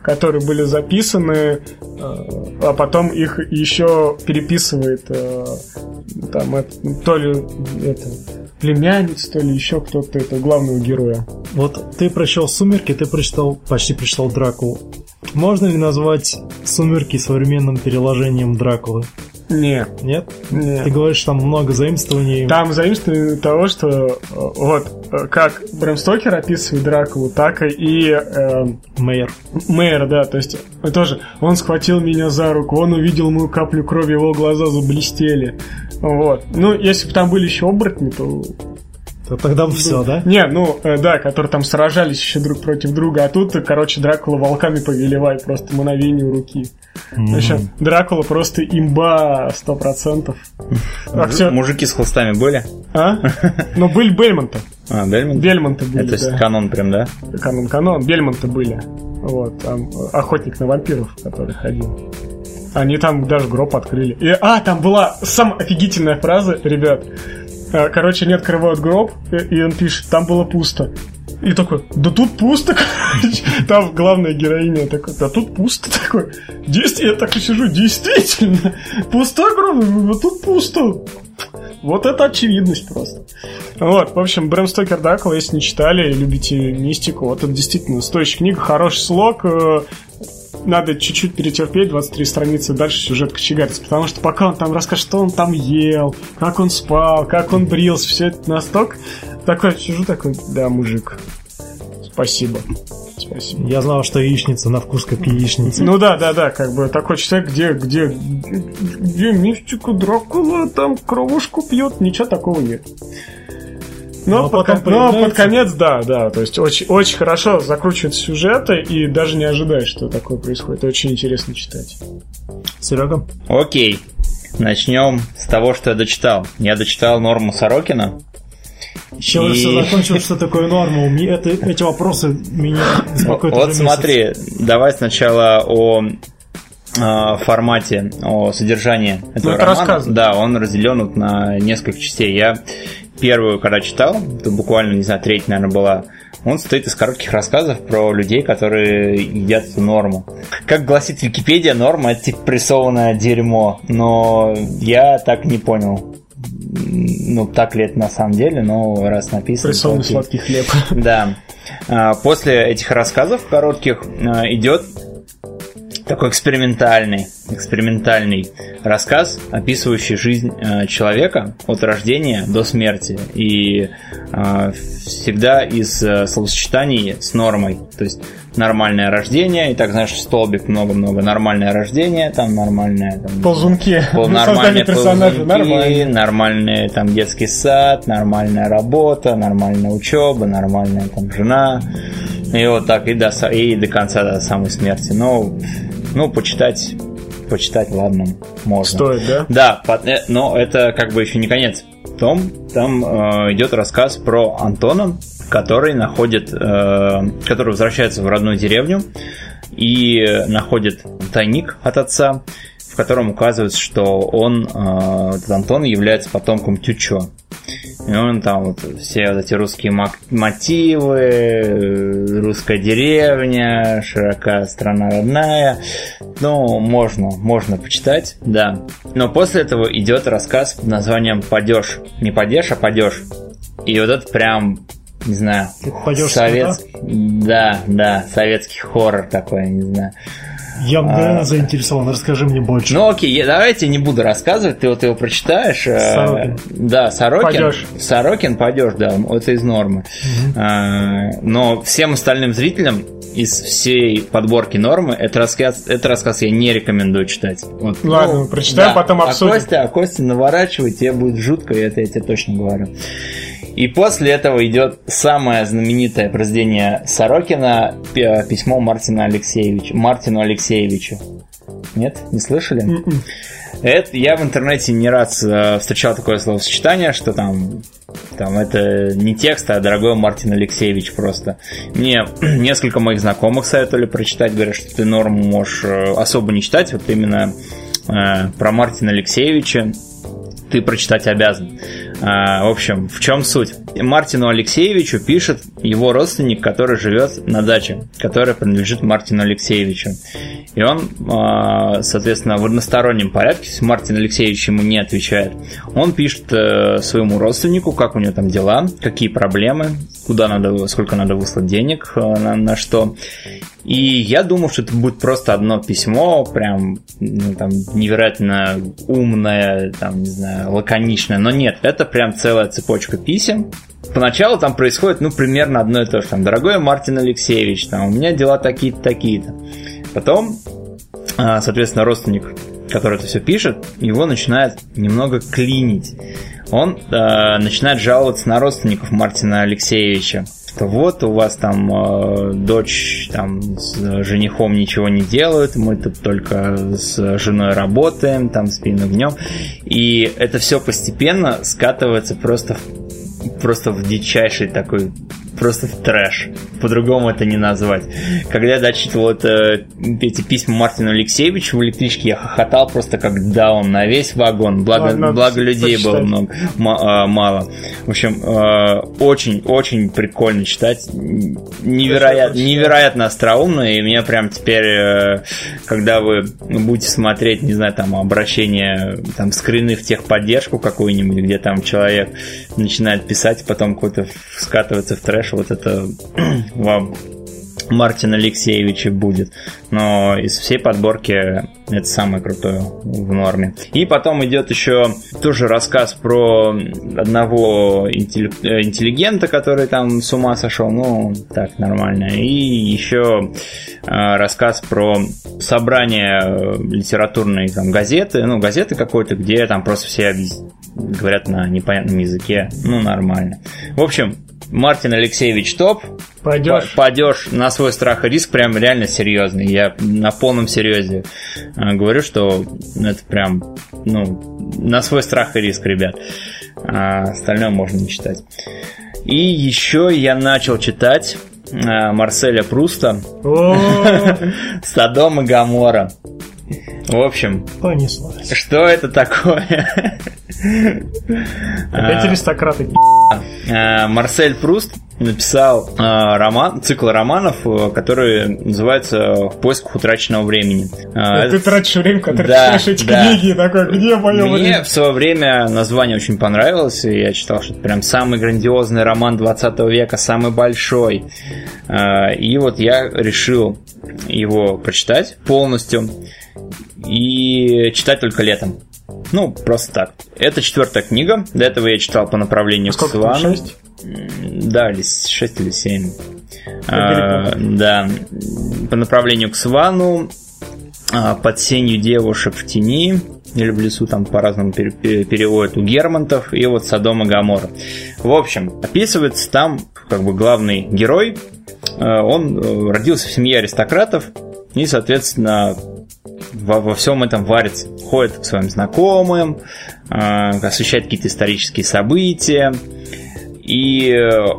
которые были записаны, э, а потом их еще переписывает э, там это, то ли это племянница, то ли еще кто-то это главного героя. Вот ты прочел «Сумерки», ты прочитал, почти прочитал «Дракулу». Можно ли назвать «Сумерки» современным переложением «Дракулы»? Не. Нет? Нет. Ты говоришь, там много заимствований. Там заимствование того, что э, вот э, как Брэм Стокер описывает Дракулу, так и э, Мэйр. Мэйр, да, то есть э, тоже он схватил меня за руку, он увидел мою каплю крови, его глаза заблестели. Вот. Ну, если бы там были еще оборотни, то то тогда все, да? Не, ну, э, да, которые там сражались еще друг против друга, а тут, короче, Дракула волками повелевай просто мановению руки. Mm-hmm. В общем, Дракула просто имба 100%. Актер... Мужики с хвостами были? А? Ну, были Бельмонта. А, Бельмонт? Бельмонты были, Это да. канон прям, да? Канон, канон. Бельмонты были. Вот, там охотник на вампиров, который ходил. Они там даже гроб открыли. И, а, там была самая офигительная фраза, ребят. Короче, они открывают гроб, и он пишет, там было пусто. И такой, да тут пусто, короче. Там главная героиня такой, да тут пусто такой. Действие, я так и сижу, действительно. Пустой гроб, да тут пусто. Вот это очевидность просто. Вот, в общем, Брэм Стокер Дракула, если не читали любите мистику, вот это действительно стоящая книга, хороший слог, надо чуть-чуть перетерпеть, 23 страницы дальше сюжет кочегарится, потому что пока он там расскажет, что он там ел, как он спал, как он брился, все это настолько... Такой сижу такой, да, мужик, спасибо. Спасибо. Я знал, что яичница на вкус как яичница. Ну да, да, да, как бы такой человек, где, где, где мистика Дракула там кровушку пьет, ничего такого нет. Но, но, под, потом но под конец, да, да. То есть очень, очень хорошо закручивают сюжеты и даже не ожидаешь, что такое происходит. Очень интересно читать. Серега? Окей. Начнем с того, что я дочитал. Я дочитал норму Сорокина. Еще и... все закончил, что такое норма. Это, эти вопросы меня беспокоят Вот смотри, давай сначала о формате, о содержании этого ну, романа. Рассказ. Да, он разделен вот на несколько частей. Я первую, когда читал, это буквально, не знаю, треть, наверное, была, он состоит из коротких рассказов про людей, которые едят эту норму. Как гласит Википедия, норма это типа прессованное дерьмо, но я так не понял. Ну, так ли это на самом деле, но раз написано... Прессованный сладкий хлеб. Да. А, после этих рассказов коротких а, идет такой экспериментальный, экспериментальный рассказ, описывающий жизнь э, человека от рождения до смерти. И э, всегда из э, словосочетаний с нормой. То есть нормальное рождение, и так, знаешь, столбик много-много, нормальное рождение, там нормальное... Там, ползунки. Пол, нормальные ползунки, нормальные. нормальный там детский сад, нормальная работа, нормальная учеба, нормальная там жена. И вот так, и до, и до конца, до самой смерти. Но ну, почитать, почитать, ладно, можно. Стоит, да? Да, э, но это как бы еще не конец. Том, там э, идет рассказ про Антона, который находит, э, который возвращается в родную деревню и находит тайник от отца, в котором указывается, что он, э, этот Антон, является потомком Тючо. И он там вот все вот эти русские мотивы, русская деревня, широка страна родная. Ну, можно, можно почитать, да. Но после этого идет рассказ под названием «Падеж». Не «Падеж», а «Падеж». И вот это прям не знаю, совет... Да, да, советский хоррор такой, не знаю. Я мгновенно а... заинтересован, расскажи мне больше. Ну окей, я, давайте не буду рассказывать, ты вот его прочитаешь. Э, Сорокин. Да, Сорокин. Пойдешь. Сорокин пойдешь, да, это из нормы. Угу. А, но всем остальным зрителям из всей подборки нормы этот рассказ, этот рассказ я не рекомендую читать. Вот. Ладно, ну, прочитаем, да. потом обсудим. А Костя, а Костя наворачивай, тебе будет жутко, это я тебе точно говорю. И после этого идет самое знаменитое произведение Сорокина «Письмо Мартина Алексеевича», Мартину Алексеевичу. Нет? Не слышали? Mm-mm. М-м. Это я в интернете не раз э, встречал такое словосочетание, что там, там это не текст, а дорогой Мартин Алексеевич просто. Мне несколько моих знакомых советовали прочитать, говорят, что ты норму можешь э, особо не читать, вот именно э, про Мартина Алексеевича ты прочитать обязан. А, в общем, в чем суть? Мартину Алексеевичу пишет его родственник, который живет на даче, которая принадлежит Мартину Алексеевичу. И он, а, соответственно, в одностороннем порядке, если Мартин Алексеевич ему не отвечает, он пишет э, своему родственнику, как у него там дела, какие проблемы, куда надо, сколько надо выслать денег, э, на, на что. И я думал, что это будет просто одно письмо, прям ну, там, невероятно умное, там, не знаю, лаконичное. Но нет, это прям целая цепочка писем. Поначалу там происходит, ну, примерно одно и то же. Там, дорогой Мартин Алексеевич, там, у меня дела такие-то, такие-то. Потом, соответственно, родственник, который это все пишет, его начинает немного клинить. Он э, начинает жаловаться на родственников Мартина Алексеевича что вот у вас там э, дочь там с женихом ничего не делают, мы тут только с женой работаем, там спим огнем. И это все постепенно скатывается просто в, просто в дичайший такой просто трэш. По-другому это не назвать. Когда я дочитывал это, эти письма Мартину Алексеевичу в электричке, я хохотал просто как даун на весь вагон. Благо, Ладно, благо людей почитать. было много, а, мало. В общем, очень-очень э, прикольно читать. Невероятно, невероятно остроумно. И меня прям теперь, э, когда вы будете смотреть, не знаю, там обращение, там скрины в техподдержку какую-нибудь, где там человек начинает писать, потом какой-то скатывается в трэш, вот это вам Мартин Алексеевич будет. Но из всей подборки это самое крутое в норме. И потом идет еще тоже рассказ про одного интеллигента, который там с ума сошел. Ну, так, нормально. И еще а, рассказ про собрание литературной там, газеты. Ну, газеты какой-то, где там просто все говорят на непонятном языке. Ну, нормально. В общем, Мартин Алексеевич топ. Пойдешь? Пойдешь на свой страх и риск прям реально серьезный. Я на полном серьезе а, говорю, что это прям, ну, на свой страх и риск, ребят. А остальное можно не читать. И еще я начал читать а, Марселя Пруста Садом и Гамора. В общем, понеслась. Что это такое? Опять аристократы. А, Марсель Пруст написал э, роман, цикл романов, э, который называется «В поисках утраченного времени». Э, ты тратишь время, когда да, читаешь эти да. книги, такой, где мое Мне время? в свое время название очень понравилось, и я читал, что это прям самый грандиозный роман 20 века, самый большой. Э, и вот я решил его прочитать полностью и читать только летом. Ну, просто так. Это четвертая книга. До этого я читал по направлению а к Свану. 6? Да, или 6 или 7. А, да. По направлению к Свану. А, под сенью девушек в тени. Или в лесу там по-разному переводят у Германтов. И вот Содом и Гамора. В общем, описывается там как бы главный герой. А, он э, родился в семье аристократов. И, соответственно, во, во всем этом варится. Ходит к своим знакомым, э, освещает какие-то исторические события. И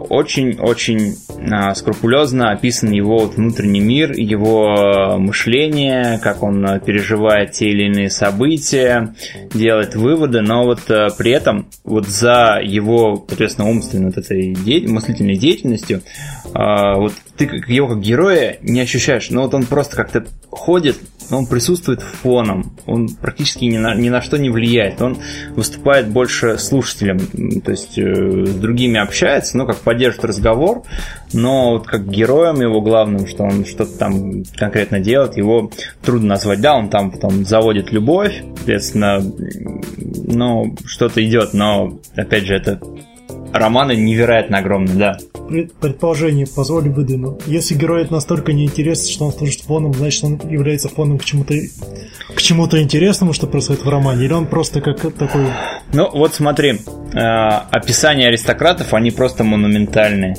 очень-очень э, скрупулезно описан его вот внутренний мир, его мышление, как он переживает те или иные события, делает выводы, но вот э, при этом вот за его, соответственно, умственной вот этой де- мыслительной деятельностью, вот ты его как героя не ощущаешь, но вот он просто как-то ходит, он присутствует фоном, он практически ни на, ни на что не влияет, он выступает больше слушателем, то есть э, с другими общается, ну, как поддерживает разговор, но вот как героем его главным, что он что-то там конкретно делает, его трудно назвать, да, он там потом заводит любовь, соответственно, ну, что-то идет, но, опять же, это романы невероятно огромные, да. Предположение, позволю выдвину. Если герой настолько неинтересен, что он служит фоном, значит он является фоном к чему-то к чему-то интересному, что происходит в романе, или он просто как такой... Ну, вот смотри, э, описания аристократов, они просто монументальные.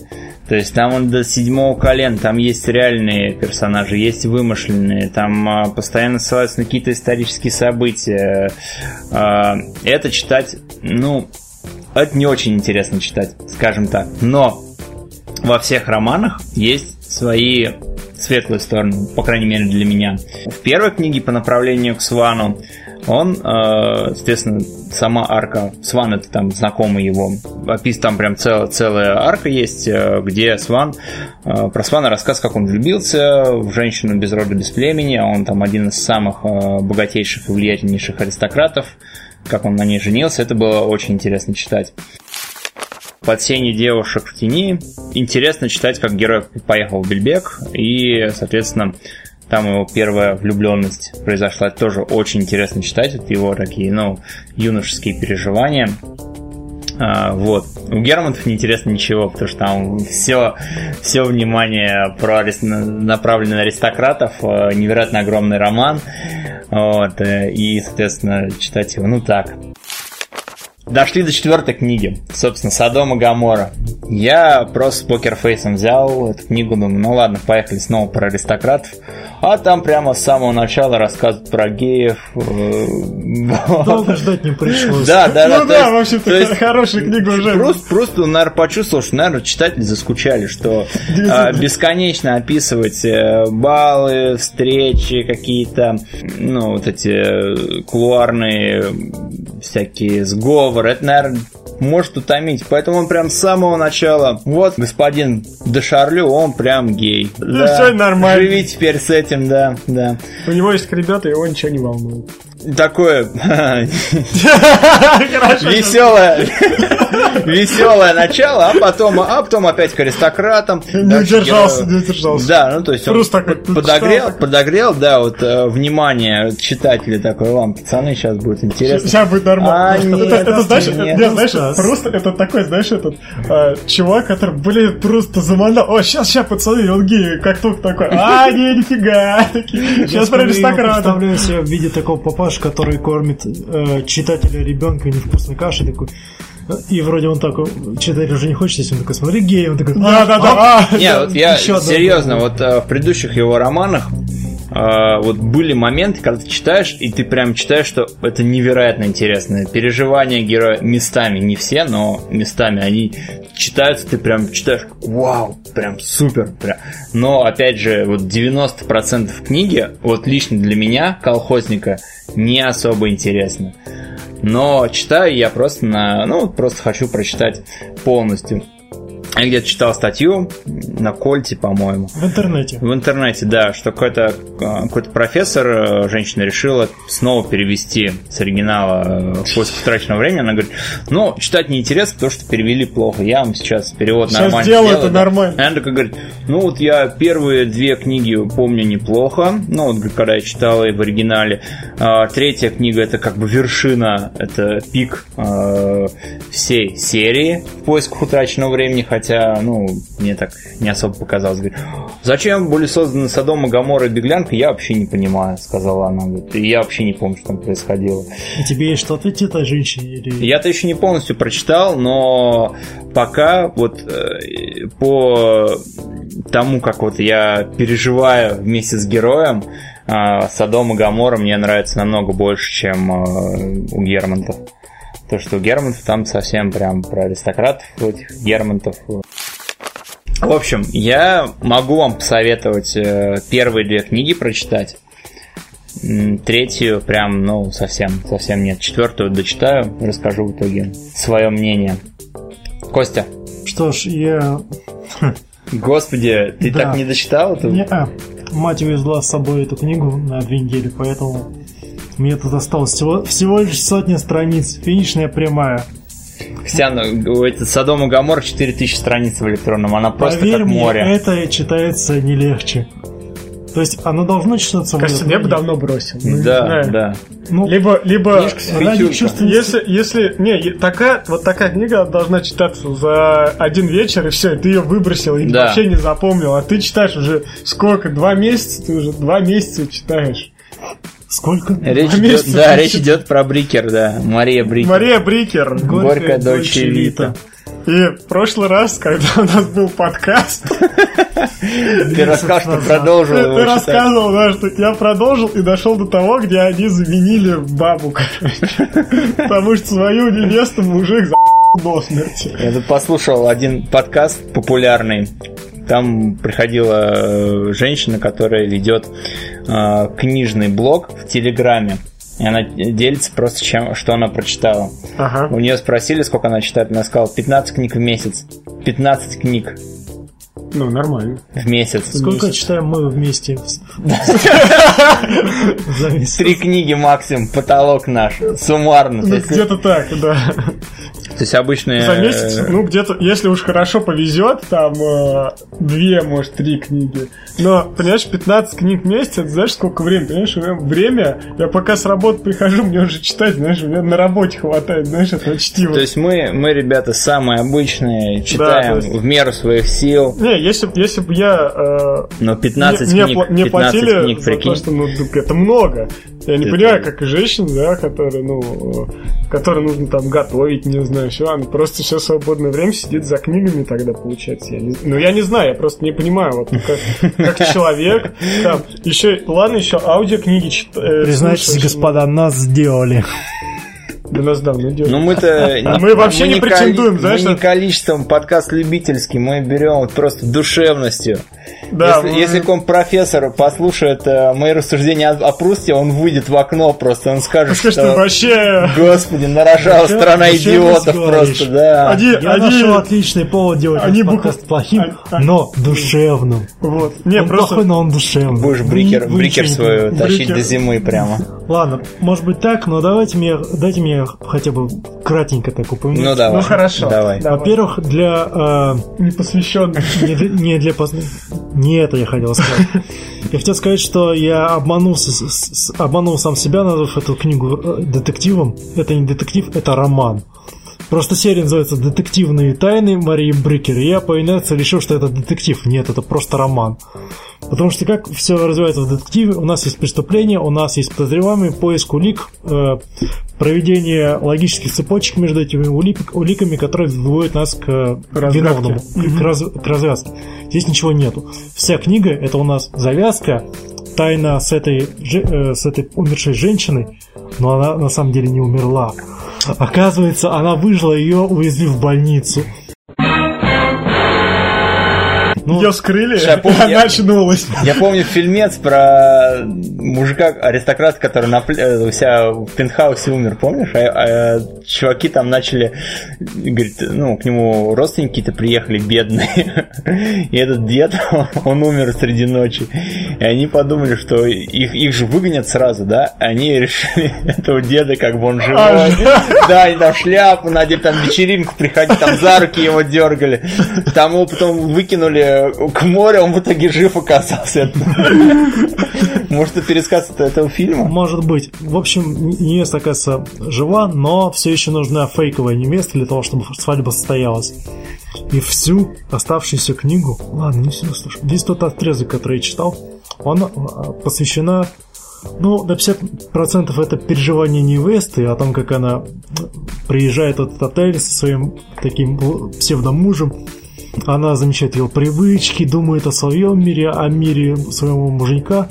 То есть там он до седьмого колена, там есть реальные персонажи, есть вымышленные, там а, постоянно ссылаются на какие-то исторические события. А, это читать, ну, это не очень интересно читать, скажем так. Но во всех романах есть свои светлые стороны, по крайней мере для меня. В первой книге по направлению к Свану он, э, соответственно, сама арка, Сван это там знакомый его, опис там прям цел, целая арка есть, э, где Сван, э, про Свана рассказ, как он влюбился в женщину без рода, без племени, он там один из самых богатейших и влиятельнейших аристократов, как он на ней женился, это было очень интересно читать под сенью девушек в тени. Интересно читать, как герой поехал в Бельбек, и, соответственно, там его первая влюбленность произошла. Это тоже очень интересно читать. Это его такие, ну, юношеские переживания. А, вот. У Германтов не интересно ничего, потому что там все, все внимание про, направлено на аристократов, а, невероятно огромный роман. Вот, э, и, соответственно, читать его, ну так, Дошли до четвертой книги, собственно, Содом и Гамора. Я просто с покерфейсом взял эту книгу, думаю, ну ладно, поехали снова про аристократов. А там прямо с самого начала рассказывают про геев. Э, Долго ждать не пришлось. Да, да, да. Ну да, в общем-то, хорошая книга уже. Просто, просто, наверное, почувствовал, что, наверное, читатели заскучали, что а, бесконечно описывать э, баллы, встречи какие-то, ну, вот эти кулуарные всякие сговоры. Это, наверное, может утомить. Поэтому он прям с самого начала, вот, господин Дешарлю, он прям гей. И да, все нормально. Живи теперь с этим, да, да. У него есть ребята, его ничего не волнует такое веселое веселое начало, а потом, а потом опять к аристократам. Не удержался, не удержался. Да, ну то есть он подогрел, подогрел, да, вот э, внимание читателей такой, вам, пацаны, сейчас будет интересно. Сейчас будет нормально. А, это, знаешь, нет, знаешь, просто это такой, знаешь, этот э, чувак, который, блин, просто заманал. О, сейчас, сейчас, пацаны, он гей, как только такой. А, не, нифига. Сейчас про аристократа. Представляю себя в виде такого папаша персонаж, который кормит э, читателя ребенка невкусной кашей, такой. И вроде он такой, читатель уже не хочет, если он такой, смотри, гей, он такой, да, да, да. А, не, вот я серьезно, вот э, в предыдущих его романах э, вот были моменты, когда ты читаешь, и ты прям читаешь, что это невероятно интересно. Переживания героя местами, не все, но местами они читаются, ты прям читаешь, вау, прям супер. Прям. Но, опять же, вот 90% книги, вот лично для меня, колхозника, не особо интересно. Но читаю я просто на... Ну, просто хочу прочитать полностью. Я где-то читал статью на Кольте, по-моему. В интернете. В интернете, да, что какой-то а, какой профессор, э, женщина решила снова перевести с оригинала в поиск утраченного времени. Она говорит, ну, читать неинтересно, потому что перевели плохо. Я вам сейчас перевод сейчас нормально сделаю. это да. нормально. И она такая говорит, ну вот я первые две книги помню неплохо. Ну, вот когда я читал и в оригинале. А, третья книга это как бы вершина, это пик а, всей серии в поисках утраченного времени, хотя хотя, ну, мне так не особо показалось. Говорит, зачем были созданы Содом и Гамора и Беглянка, я вообще не понимаю, сказала она. Говорит, я вообще не помню, что там происходило. И тебе есть что ответить этой женщине? Или... Я-то еще не полностью прочитал, но пока вот э, по тому, как вот я переживаю вместе с героем, э, Содом и Гамора мне нравится намного больше, чем э, у Германтов. То, что Германтов там совсем прям про аристократов, этих Германтов. В общем, я могу вам посоветовать э, первые две книги прочитать. Третью прям, ну, совсем, совсем нет. Четвертую дочитаю, расскажу в итоге свое мнение. Костя. Что ж, я... Господи, ты да. так не дочитал это? Не, мать увезла с собой эту книгу на две недели, поэтому мне тут осталось всего, всего лишь сотня страниц. Финишная прямая. Костян, этот Содом и Гамор 4000 страниц в электронном, она просто Поверь как мне, море. это читается не легче. То есть она должна читаться Кажется, я бы давно бросил. Ну, да, да. Ну, либо, либо ради если, если, не, такая, вот такая книга должна читаться за один вечер, и все, и ты ее выбросил, и да. вообще не запомнил, а ты читаешь уже сколько, два месяца, ты уже два месяца читаешь. Сколько? Речь идет, да, речь идет про Брикер, да. Мария Брикер. Мария Брикер. Горькая, Горькая дочь Вита. И в прошлый раз, когда у нас был подкаст... Ты рассказал, что продолжил Ты рассказывал, да, что я продолжил и дошел до того, где они заменили бабу, короче. Потому что свою невесту мужик за до смерти. Я тут послушал один подкаст популярный. Там приходила э, женщина, которая ведет э, книжный блог в Телеграме. И она делится просто чем, что она прочитала. Ага. У нее спросили, сколько она читает. Она сказала 15 книг в месяц. 15 книг. Ну, нормально. В месяц. Сколько месяц. читаем мы вместе? Три книги максимум, потолок наш. Суммарно. Ну, где-то так, да. То есть обычные... За месяц, ну, где-то, если уж хорошо повезет, там э, две, может, три книги. Но, понимаешь, 15 книг в месяц, это знаешь, сколько времени? Понимаешь, время, я пока с работы прихожу, мне уже читать, знаешь, у меня на работе хватает, знаешь, этого чтива. То есть мы, мы ребята, самые обычные, читаем да, есть... в меру своих сил. Не, если, если бы я... Э, Но 15 мне, книг, мне 15 платили книг, за то, что, ну, это много. Я не это... понимаю, как женщины, да, которые, ну, которые нужно там готовить, не знаю, все, она просто все свободное время сидит за книгами тогда, получается. Я не... Ну, я не знаю, я просто не понимаю, вот как, как человек, там, еще, ладно, еще аудиокниги читаю. Э, Признайтесь, господа, нас сделали. Да нас давно делают. Ну мы-то... Мы вообще не претендуем, знаешь? Мы не количеством подкаст любительский, мы берем просто душевностью. Да, если, мы... если какой-нибудь профессор послушает э, мои рассуждения о, о Прусте, он выйдет в окно просто, он скажет, что, что вообще... Господи, нарожала страна идиотов просто, да. Они, Я они... нашел отличный повод делать они подкаст букв... плохим, а, но душевным. Вот. Не, он просто... плохой, но он душевный. Будешь брикер, брикер свою тащить до зимы прямо. Ладно, может быть так, но давайте мне, дайте мне хотя бы кратенько так упомянуть. Ну давай. Ну хорошо. Давай. Во-первых, для... Э, Непосвященных. Не, не для... Не это я хотел сказать. Я хотел сказать, что я обманулся, обманул сам себя, назвав эту книгу э, детективом. Это не детектив, это роман. Просто серия называется «Детективные тайны Марии Брикер». И я по инерции решил, что это детектив. Нет, это просто роман. Потому что как все развивается в детективе, у нас есть преступление, у нас есть подозреваемый, поиск улик, э, проведение логических цепочек между этими улик, уликами, которые выводят нас к Разгадке. виновному, mm-hmm. к, раз, к развязке. Здесь ничего нету. Вся книга это у нас завязка, тайна с этой, э, с этой умершей женщиной, но она на самом деле не умерла. Оказывается, она выжила, ее увезли в больницу. Ну, Ее скрыли, я помню, она очнулась. Я помню фильмец про мужика, аристократа, который на, э, у себя в пентхаусе умер, помнишь? А, а чуваки там начали, говорит, ну, к нему родственники то приехали бедные. И этот дед, он умер среди ночи. И они подумали, что их, их же выгонят сразу, да? Они решили этого деда, как бы он живой. А, да, они там шляпу надели, там вечеринку приходили, там за руки его дергали. Там его потом выкинули к морю, он в итоге жив оказался. Может, это пересказ этого фильма? Может быть. В общем, невеста, оказывается, жива, но все еще нужна фейковая невеста для того, чтобы свадьба состоялась. И всю оставшуюся книгу, ладно, не всю, слушай, весь тот отрезок, который я читал, он а, посвящена ну, до 50% это переживание невесты, о том, как она приезжает в этот отель со своим таким псевдомужем, она замечает его привычки, думает о своем мире, о мире своего муженька.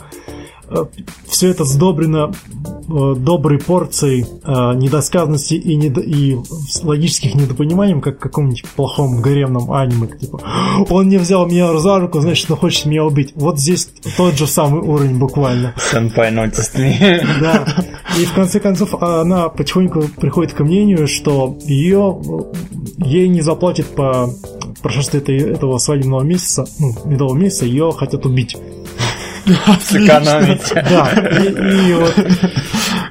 Э, Все это сдобрено э, доброй порцией э, недосказанности и, недо... и логических недопониманий, как в каком-нибудь плохом гаремном аниме. Типа, он не взял меня за руку, значит, он хочет меня убить. Вот здесь тот же самый уровень буквально. Noticed Да. И в конце концов она потихоньку приходит к мнению, что ее ей не заплатят по прошествии этой, этого свадебного месяца, ну, медового месяца, ее хотят убить. Сэкономить. Да, и, и вот...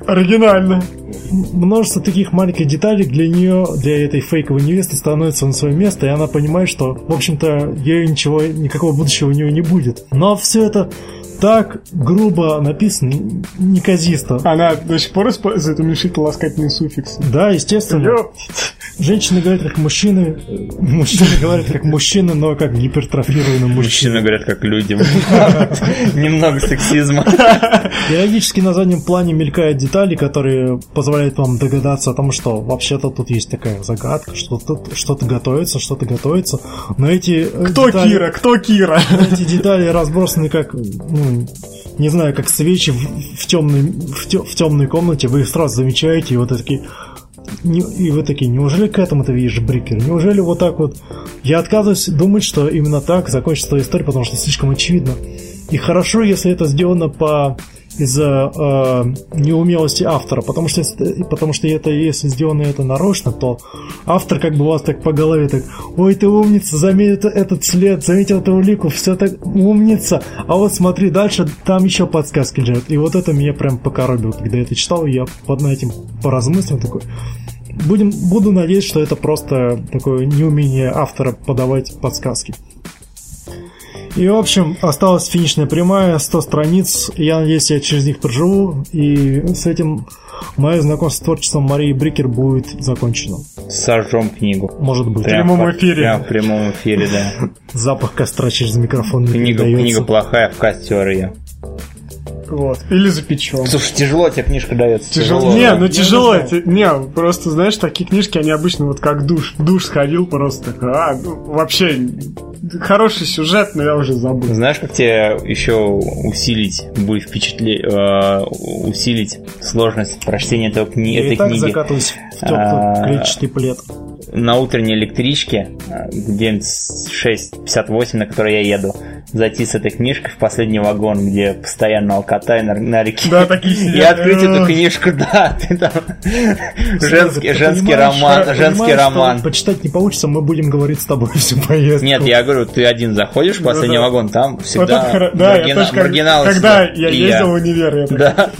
Оригинально. Множество таких маленьких деталей для нее, для этой фейковой невесты становится на свое место, и она понимает, что, в общем-то, ей ничего, никакого будущего у нее не будет. Но все это так грубо написано, неказисто. Она до сих пор использует уменьшительно-ласкательный суффикс. Да, естественно. Ёп. Женщины говорят как мужчины, мужчины говорят как мужчины, но как гипертрофированные мужчины. Мужчины говорят как люди. Немного сексизма. Периодически на заднем плане мелькают детали, которые позволяют вам догадаться о том, что вообще-то тут есть такая загадка, что тут что-то готовится, что-то готовится. Но эти э, Кто детали, Кира? Кто Кира? Эти детали разбросаны как, ну, не знаю, как свечи в, в, темной, в, те, в темной комнате, вы их сразу замечаете, и вот такие не, и вы такие, неужели к этому ты видишь Брикер? Неужели вот так вот? Я отказываюсь думать, что именно так закончится история, потому что слишком очевидно. И хорошо, если это сделано по из-за э, неумелости автора, потому что, потому что это если сделано это нарочно, то автор как бы вас так по голове так, ой, ты умница, заметил этот след, заметил эту улику, все так умница, а вот смотри дальше, там еще подсказки лежат. И вот это меня прям покоробило, когда я это читал, я под этим поразмыслил такой, будем, буду надеяться, что это просто такое неумение автора подавать подсказки. И, в общем, осталась финишная прямая, 100 страниц. Я надеюсь, я через них проживу. И с этим мое знакомство с творчеством Марии Брикер будет закончено. Сожжем книгу. Может быть. В прямом эфире. Прям в прямом эфире, да. Запах костра через микрофон книга, книга плохая, в костер ее. Вот. Или запечем. Слушай, тяжело тебе книжка дается. Тяжело. тяжело. Не, ну тяжело. Не, не, просто, знаешь, такие книжки, они обычно вот как душ. Душ сходил просто. А, ну, вообще хороший сюжет, но я уже забыл. Знаешь, как тебе еще усилить, будет впечатление, э, усилить сложность прочтения этого кни- этой и так закатываюсь в теплый а, клетчатый плед. На утренней электричке, э, где-нибудь 6.58, на которой я еду, зайти с этой книжкой в последний вагон, где постоянно алкота на, на реке. Да, такие сидят. И открыть эту книжку, да, ты там... Женский, женский роман, женский роман. Почитать не получится, мы будем говорить с тобой всю поездку. Нет, я говорю, ты один заходишь в последний вагон, там всегда да, маргинал. Когда я ездил в универ, я Да.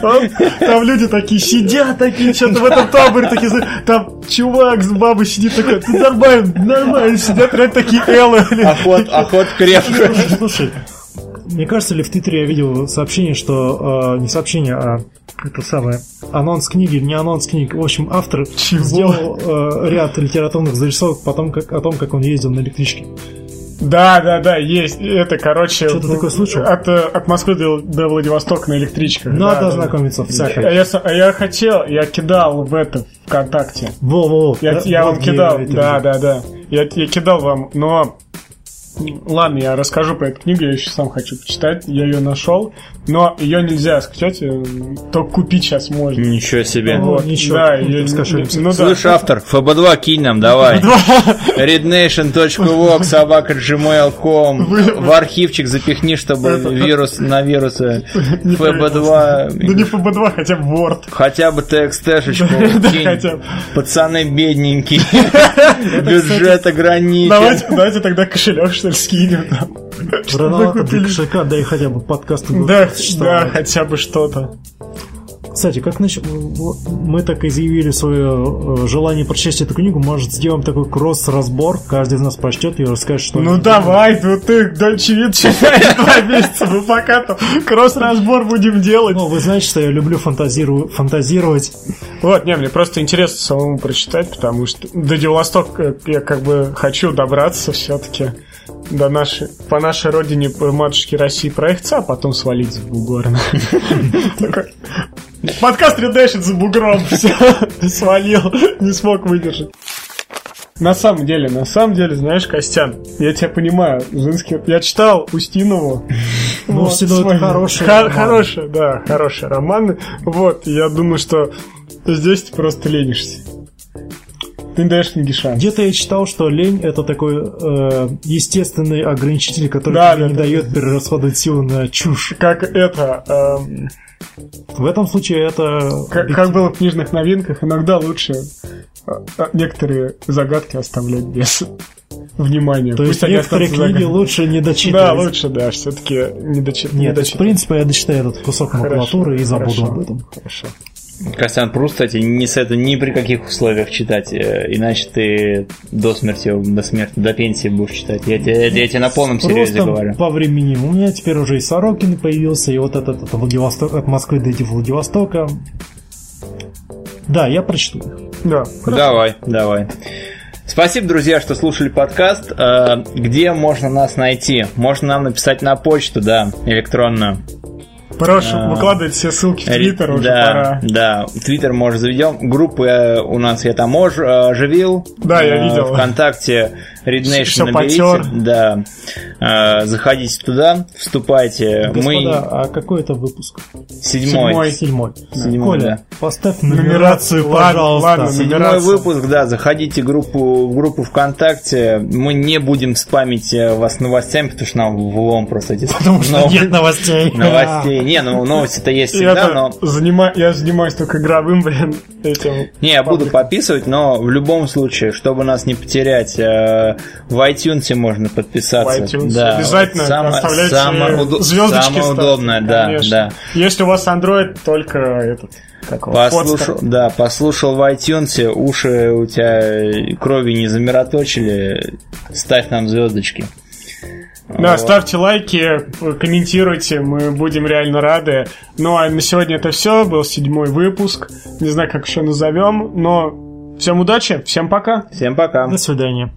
Там люди такие сидят, такие, что-то в этом таборе, такие, там чувак с бабой сидит такой, ты нормально, нормально, сидят реально такие эллы. Охот, охот крепко. Слушай, мне кажется, ли в Твиттере я видел сообщение, что... Э, не сообщение, а это самое... Анонс книги, не анонс книги. В общем, автор Чего? сделал э, ряд литературных зарисовок потом, как, о том, как он ездил на электричке. Да, да, да, есть. Это, короче, Что-то такое слышал? От, э, от Москвы до, до Владивостока на электричках. Надо да, знакомиться. Да. А я, а я хотел, я кидал в это ВКонтакте. Во-во-во. Я, я вам кидал, да, да, да. Я, я кидал вам, но Ладно, я расскажу про эту книгу, я еще сам хочу почитать. Я ее нашел, но ее нельзя скачать, э, только купить сейчас можно. Ничего себе. Вот, Ничего, да, я, ну, Слышь, да. автор, FB2 кинь нам, давай. rednation.vox собака gmail.com В архивчик запихни, чтобы вирус на вирусы FB2. Ну не FB2, хотя бы Word. Хотя бы TXT-шечку кинь. Пацаны бедненькие. Бюджет ограничен. Давайте тогда кошелек ли, скинем там. Рановато для кошелька, да и хотя бы подкаст. Да, да, хотя бы что-то. Кстати, как насчет... Мы так изъявили свое э, желание прочесть эту книгу. Может, сделаем такой кросс-разбор. Каждый из нас прочтет и расскажет, что... Ну давай, ну ты Дольче Вид читаешь два месяца. Мы пока там кросс-разбор будем делать. Ну, вы знаете, что я люблю фантазиру... фантазировать. Вот, не, мне просто интересно самому прочитать, потому что до Владивосток э, я как бы хочу добраться все-таки до нашей, по нашей родине, по матушке России проехаться, а потом свалить в бугор. Подкаст редешит за бугром, все, свалил, не смог выдержать. На самом деле, на самом деле, знаешь, Костян, я тебя понимаю, женский... Я читал Устинову. Ну, Устинова это хороший Хор- Хороший, да, хороший роман. Вот, я думаю, что здесь ты просто ленишься. Ты не даешь книге шанс. Где-то я читал, что лень это такой э, естественный ограничитель, который да, да, не да, дает да. перерасходовать силы на чушь. Как это... Э, в этом случае это... Как, как было в книжных новинках, иногда лучше а, а, некоторые загадки оставлять без внимания. То Пусть есть некоторые книги лучше не дочитывать. Да, лучше, да, все-таки не, дочи... Нет, не дочитывать. в принципе, я дочитаю этот кусок макулатуры и забуду Хорошо. об этом. Хорошо. Костян Пруст, кстати, не с это ни при каких условиях читать, э, иначе ты до смерти, до смерти, до пенсии будешь читать. Я, я, я тебе на полном серьезе говорю. по времени. У меня теперь уже и Сорокин появился, и вот этот, этот Владивосток, от Москвы до Владивостока. Да, я прочту их. Да. Хорошо. Давай, давай. Спасибо, друзья, что слушали подкаст. Э, где можно нас найти? Можно нам написать на почту, да, электронную. Прошу а, выкладывать все ссылки в Твиттер уже да, пора. Да, Твиттер может заведем. Группы э, у нас я там оживил. Да, я видел. Вконтакте Read Nation наберите. Потер. Да. А, заходите туда, вступайте. Господа, Мы... а какой это выпуск? Седьмой. Седьмой. Седьмой, Коля, да. поставь нумерацию, пожалуйста. Ладно, Седьмой нумерацию. выпуск, да, заходите в группу, в группу ВКонтакте. Мы не будем спамить э, вас новостями, потому что нам в лом просто эти... Потому что нов... нет новостей. Новостей. Не, ну новости-то есть всегда, но... Я занимаюсь только игровым, блин, этим. Не, я буду подписывать, но в любом случае, чтобы нас не потерять, э, в iTunes можно подписаться. В iTunes. Да. Обязательно самое, оставляйте самое звездочки. Самое удобное, да, да. Если у вас Android, только этот. Послушал, да, послушал в iTunes, уши у тебя крови не замироточили, ставь нам звездочки. Да, вот. ставьте лайки, комментируйте, мы будем реально рады. Ну а на сегодня это все, был седьмой выпуск. Не знаю, как еще назовем, но всем удачи, всем пока. Всем пока. До свидания.